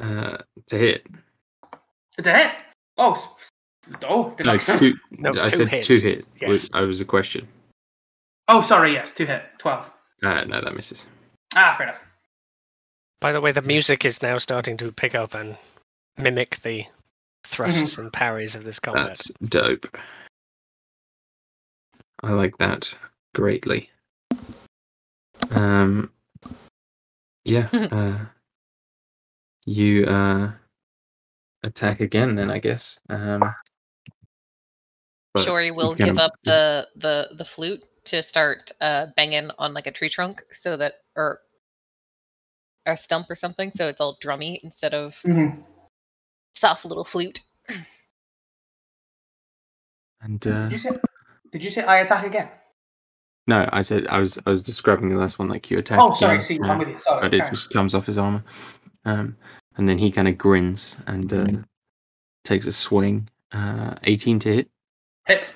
Uh, to hit. It's a hit. Oh, s- oh, did No, I? two. No, I said hits. two hit. Yes. Was, I was a question. Oh, sorry. Yes, two hit. Twelve. Uh, no, that misses. Ah, fair enough. By the way, the music is now starting to pick up and mimic the thrusts and parries of this combat. That's dope. I like that greatly. Um, yeah. uh, you uh attack again, then I guess. Um, but Shiori will you kind give up the, the the flute to start uh, banging on like a tree trunk so that or a stump or something so it's all drummy instead of Mhm. soft little flute. And uh, Did you say? Did you say I attack again? no, I said I was I was describing the last one like you attack. Oh, sorry. again, See, uh, I'm with you. Sorry. but it just comes off his armor. Um, and then he kind of grins and uh, takes a swing. Uh, 18 to hit. Hits.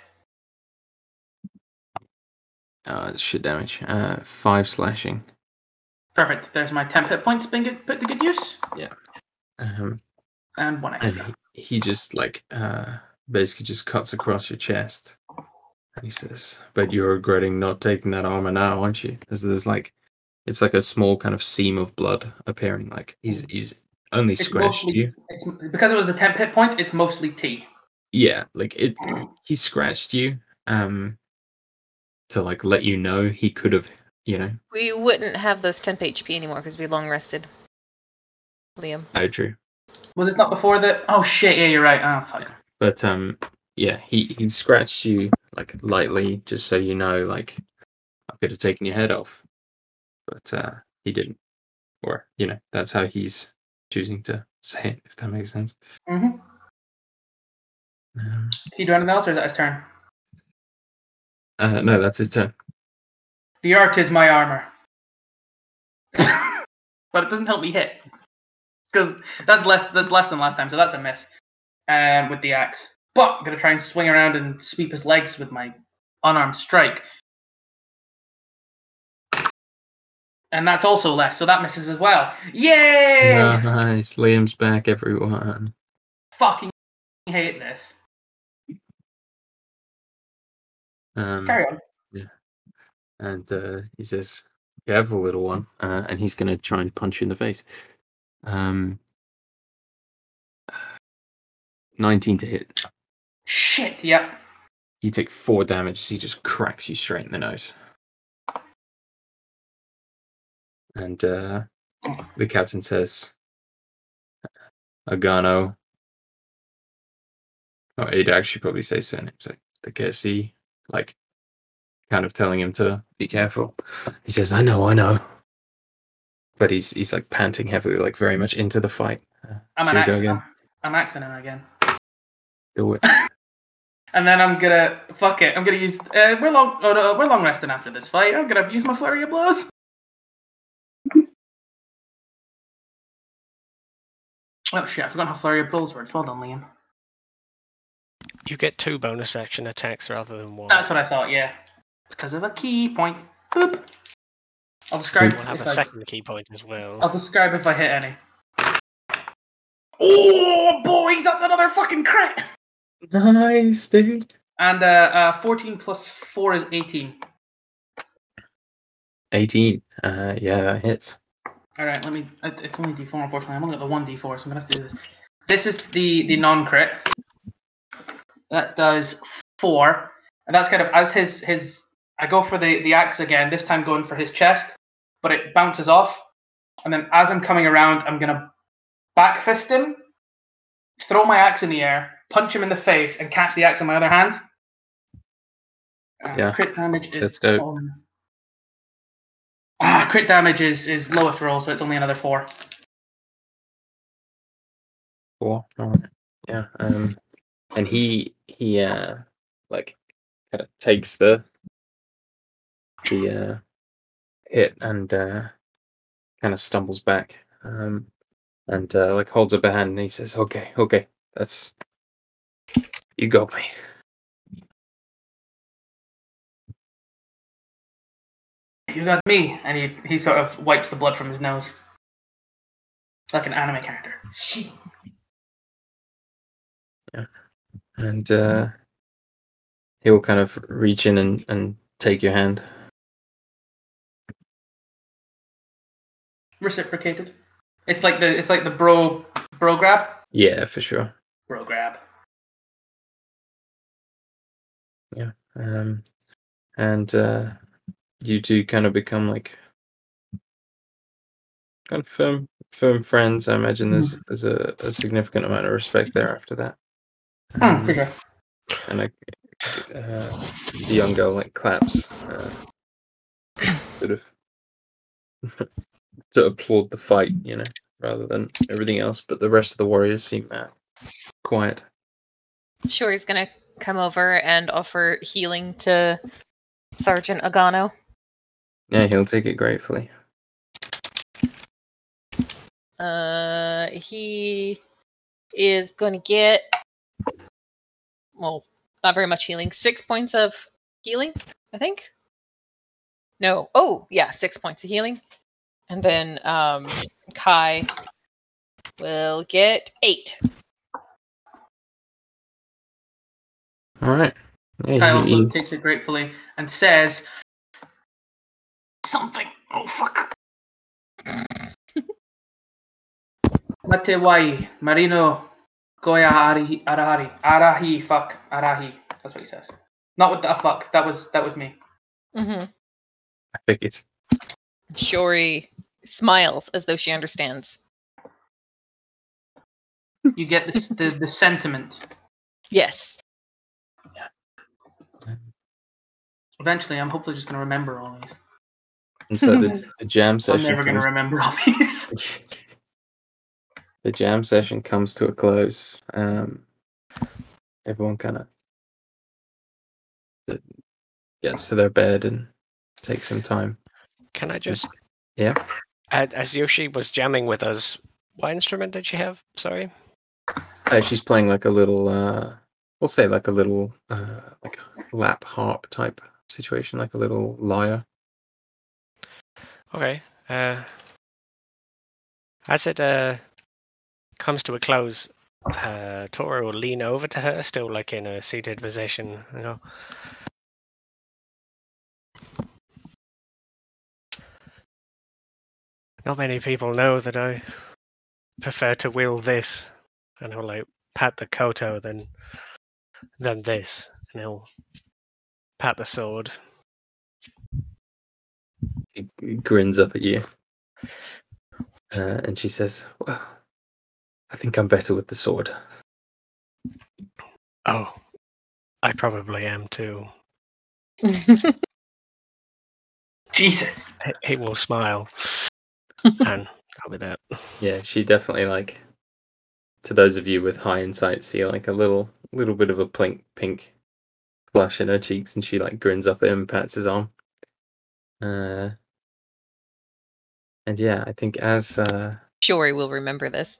Uh, shit damage. Uh, five slashing. Perfect. There's my temp hit points being good, put to good use, Yeah. Um, and one and extra. he, he just like uh, basically just cuts across your chest. And he says, "But you're regretting not taking that armor now, aren't you?" Because there's like, it's like a small kind of seam of blood appearing. Like he's he's only It's scratched mostly- you. It's because it was the temp hit point. It's mostly T. Yeah, like it. He scratched you. Um, to like let you know he could have, you know, We wouldn't have those temp HP anymore because we long rested. Liam. how true. Was this not before the? Oh shit! Yeah, you're right. Oh fuck. But um, yeah, he he scratched you like lightly, just so you know, like I could have taken your head off, but uh, he didn't, or you know, that's how he's choosing to say it, if that makes sense. Mm-hmm. Um, Can you do anything else, or is that his turn? uh, no, that's his turn. The art is my armor, but it doesn't help me hit because that's less. That's less than last time, so that's a miss. Um, with the axe, but I'm gonna try and swing around and sweep his legs with my unarmed strike, and that's also less, so that misses as well. Yay! Nice, Liam's back, everyone. Fucking hate this. Um, Carry on. And uh, he says, "Careful, little one," uh, and he's going to try and punch you in the face. Um, nineteen to hit. Shit. Yep. You take four damage as he just cracks you straight in the nose. And uh, the captain says, Agano. Oh, he'd actually probably say surnames like the KSC, like kind of telling him to be careful. He says, I know, I know. But he's he's like panting heavily, like very much into the fight. Uh, I'm so an go axe. again. I'm axing him again. Do it. And then I'm gonna fuck it. I'm gonna use. Uh, we're long. Oh no, we're long resting after this fight. I'm gonna use my flurry of blows. Oh shit! I forgot how flurry of blows works. Well done, Liam. You get two bonus action attacks rather than one. That's what I thought. Yeah, because of a key point. Boop. I'll describe. We'll have if a I- second key point as well. I'll describe if I hit any. Oh boys, that's another fucking crit. nice, dude. And uh, uh, 14 plus four is 18. 18. Uh, yeah, that hits. All right, let me. It's only D4, unfortunately. I'm only got the one D4, so I'm gonna have to do this. This is the the non-crit. That does four, and that's kind of as his his. I go for the the axe again. This time going for his chest, but it bounces off, and then as I'm coming around, I'm gonna back fist him, throw my axe in the air, punch him in the face, and catch the axe in my other hand. Yeah, Crit damage is that's dope. on- Ah, crit damage is is lowest roll, so it's only another four. Four. Yeah. Um, and he he uh like kind of takes the the uh hit and uh kind of stumbles back um and uh like holds up a hand and he says okay okay that's you got me. You got me, and he he sort of wipes the blood from his nose, like an anime character. Yeah, and uh he will kind of reach in and and take your hand Reciprocated. It's like the it's like the bro bro grab. yeah for sure Bro grab. Yeah. Um and uh you two kind of become like kind of firm firm friends i imagine there's there's a, a significant amount of respect there after that Hmm, Um, for sure. and like uh, the young girl like claps uh, sort of to applaud the fight you know rather than everything else but the rest of the warriors seem uh, quiet Sure, he's gonna come over and offer healing to Sergeant Agano. yeah he'll take it gratefully Uh, he is to get, well, not very much healing. Six points of healing, I think. No. Oh, yeah, six points of healing. And then um, Kai will get eight. all right yeah, Kai also he- takes it gratefully and says something. Oh fuck. Mate wai marino goya ari arahari arahi fuck arahi. That's what he says. Not with the fuck. That was that was me. Mm-hmm. I figured. Shiori smiles as though she understands. You get this, the the sentiment. Yes. Eventually, I'm hopefully just gonna remember all these. And so the, the jam I'm session never gonna remember all these. the jam session comes to a close. Um, everyone kind of gets to their bed and takes some time. Can I just? Yeah. As, as Yoshi was jamming with us, what instrument did she have? Sorry. Uh, she's playing like a little, uh, we'll say like a little, uh, like lap harp type situation, like a little lyre. Okay. Uh, as it uh, comes to a close, uh, Tora will lean over to her, still like in a seated position. You know. Not many people know that I prefer to wield this, and he'll like pat the koto, then then this, and he'll pat the sword. He grins up at you. Uh, and she says, Well, I think I'm better with the sword. Oh, I probably am too. Jesus. He- He will smile, and I'll be that. Yeah, she definitely like to those of you with high insight see like a little little bit of a pink pink flush in her cheeks and she like grins up at him and pats his arm. Uh and yeah, I think as uh Shiori will remember this.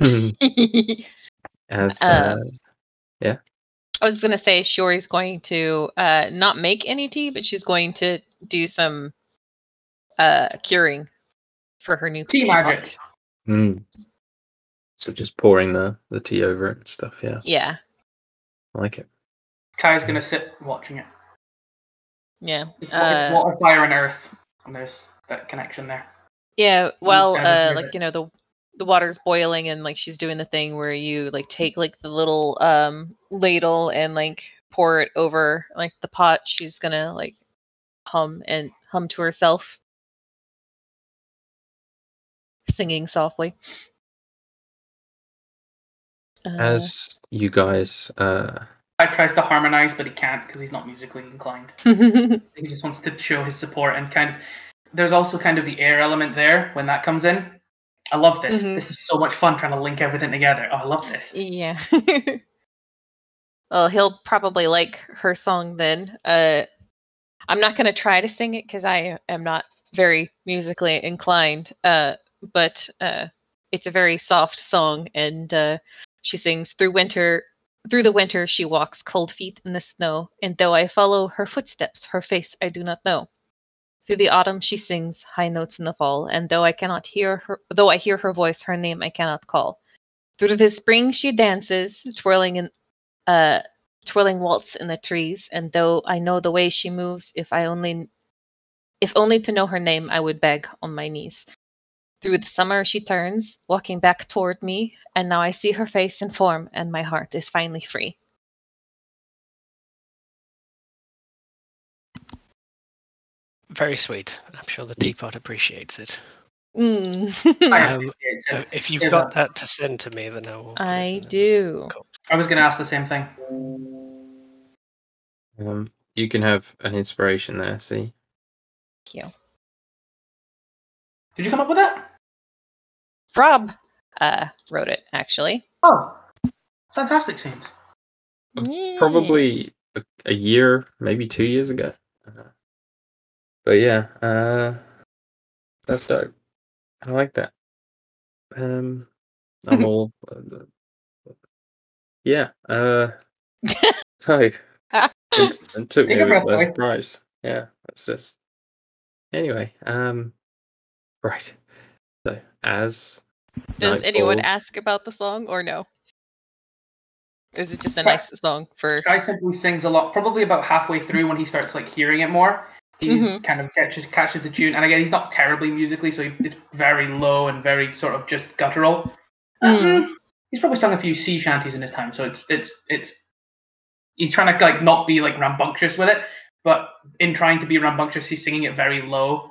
as Uh, uh I was gonna say Shiori's going to uh, not make any tea, but she's going to do some uh, curing for her new Tea teapot. magic. mm. so just pouring the the tea over it and stuff, yeah. Yeah, I like it. Kai's gonna sit watching it. yeah, It's, uh, it's water, fire, and earth, and there's that connection there. yeah. Well, kind of uh, like it. you know the the water's boiling and like she's doing the thing where you like take like the little um ladle and like pour it over like the pot. She's gonna like hum and hum to herself, singing softly. Uh, As you guys uh Kai tries to harmonize, but he can't because he's not musically inclined. He just wants to show his support and kind of. There's also kind of the air element there when that comes in. I love this. Mhm. This is so much fun trying to link everything together. Oh, I love this. yeah. Well, he'll probably like her song then. Uh, I'm not going to try to sing it because I am not very musically inclined. Uh, but uh, it's a very soft song, and uh, she sings through winter. Through the winter, she walks cold feet in the snow, and though I follow her footsteps, her face I do not know. Through the autumn, she sings high notes in the fall, and though I cannot hear her, though I hear her voice, her name I cannot call. Through the spring, she dances, twirling in, uh, twirling waltz in the trees, and though I know the way she moves, if I only, if only to know her name, I would beg on my knees. Through the summer, she turns, walking back toward me, and now I see her face and form, and my heart is finally free. Very sweet. I'm sure the teapot appreciates it. Mm. Um, appreciate. If you've Yeah, got that to send to me, then I will. I in. do. I was going to ask the same thing. Um, you can have an inspiration there. See, Thank you. Did you come up with that? Rob uh, wrote it, actually. Oh, fantastic scenes. Yeah. probably a, a year, maybe two years ago. Uh, but yeah, uh, that's dope. I like that. Um, I'm all. Uh, yeah. Uh, so it, it took me Take a a breath, bit by surprise. Yeah, that's just. Anyway, um, right. So as Does night anyone falls- ask about the song or no? Is it just a nice song for? Guy simply sings a lot. Probably about halfway through when he starts like hearing it more, he Mhm. kind of catches catches the tune. And again, he's not terribly musically, so he- it's very low and very sort of just guttural. Mm. Mm, He's probably sung a few sea shanties in his time, so it's it's it's. He's trying to like not be like rambunctious with it, but in trying to be rambunctious, he's singing it very low.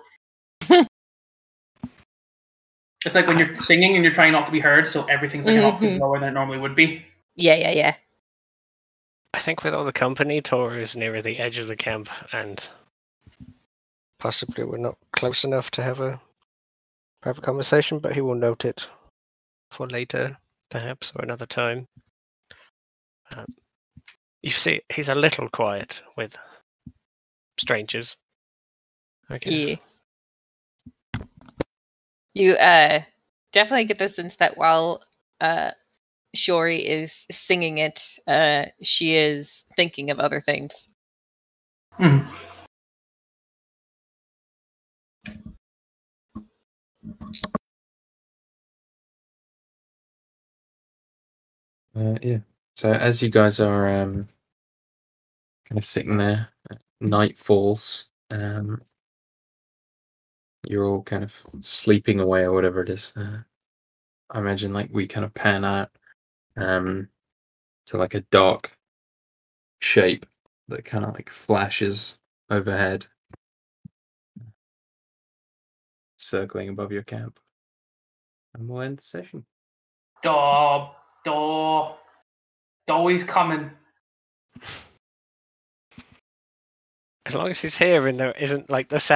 It's like when you're singing and you're trying not to be heard, so everything's like an octave lower than it normally would be. Yeah, yeah, yeah. I think with all the company, Tor is nearer the edge of the camp, and possibly we're not close enough to have a private conversation. But he will note it for later, perhaps, or another time. Um, you see, he's a little quiet with strangers. I guess. Yeah. You uh definitely get the sense that while uh Shiori is singing it, uh she is thinking of other things. Hmm. Uh, yeah. So as you guys are um, kind of sitting there, night falls. Um, you're all kind of sleeping away or whatever it is. Uh, I imagine like we kind of pan out um, to like a dark shape that kind of like flashes overhead, circling above your camp. And we'll end the session. Daw, daw, always coming. As long as he's here and there isn't like the sound.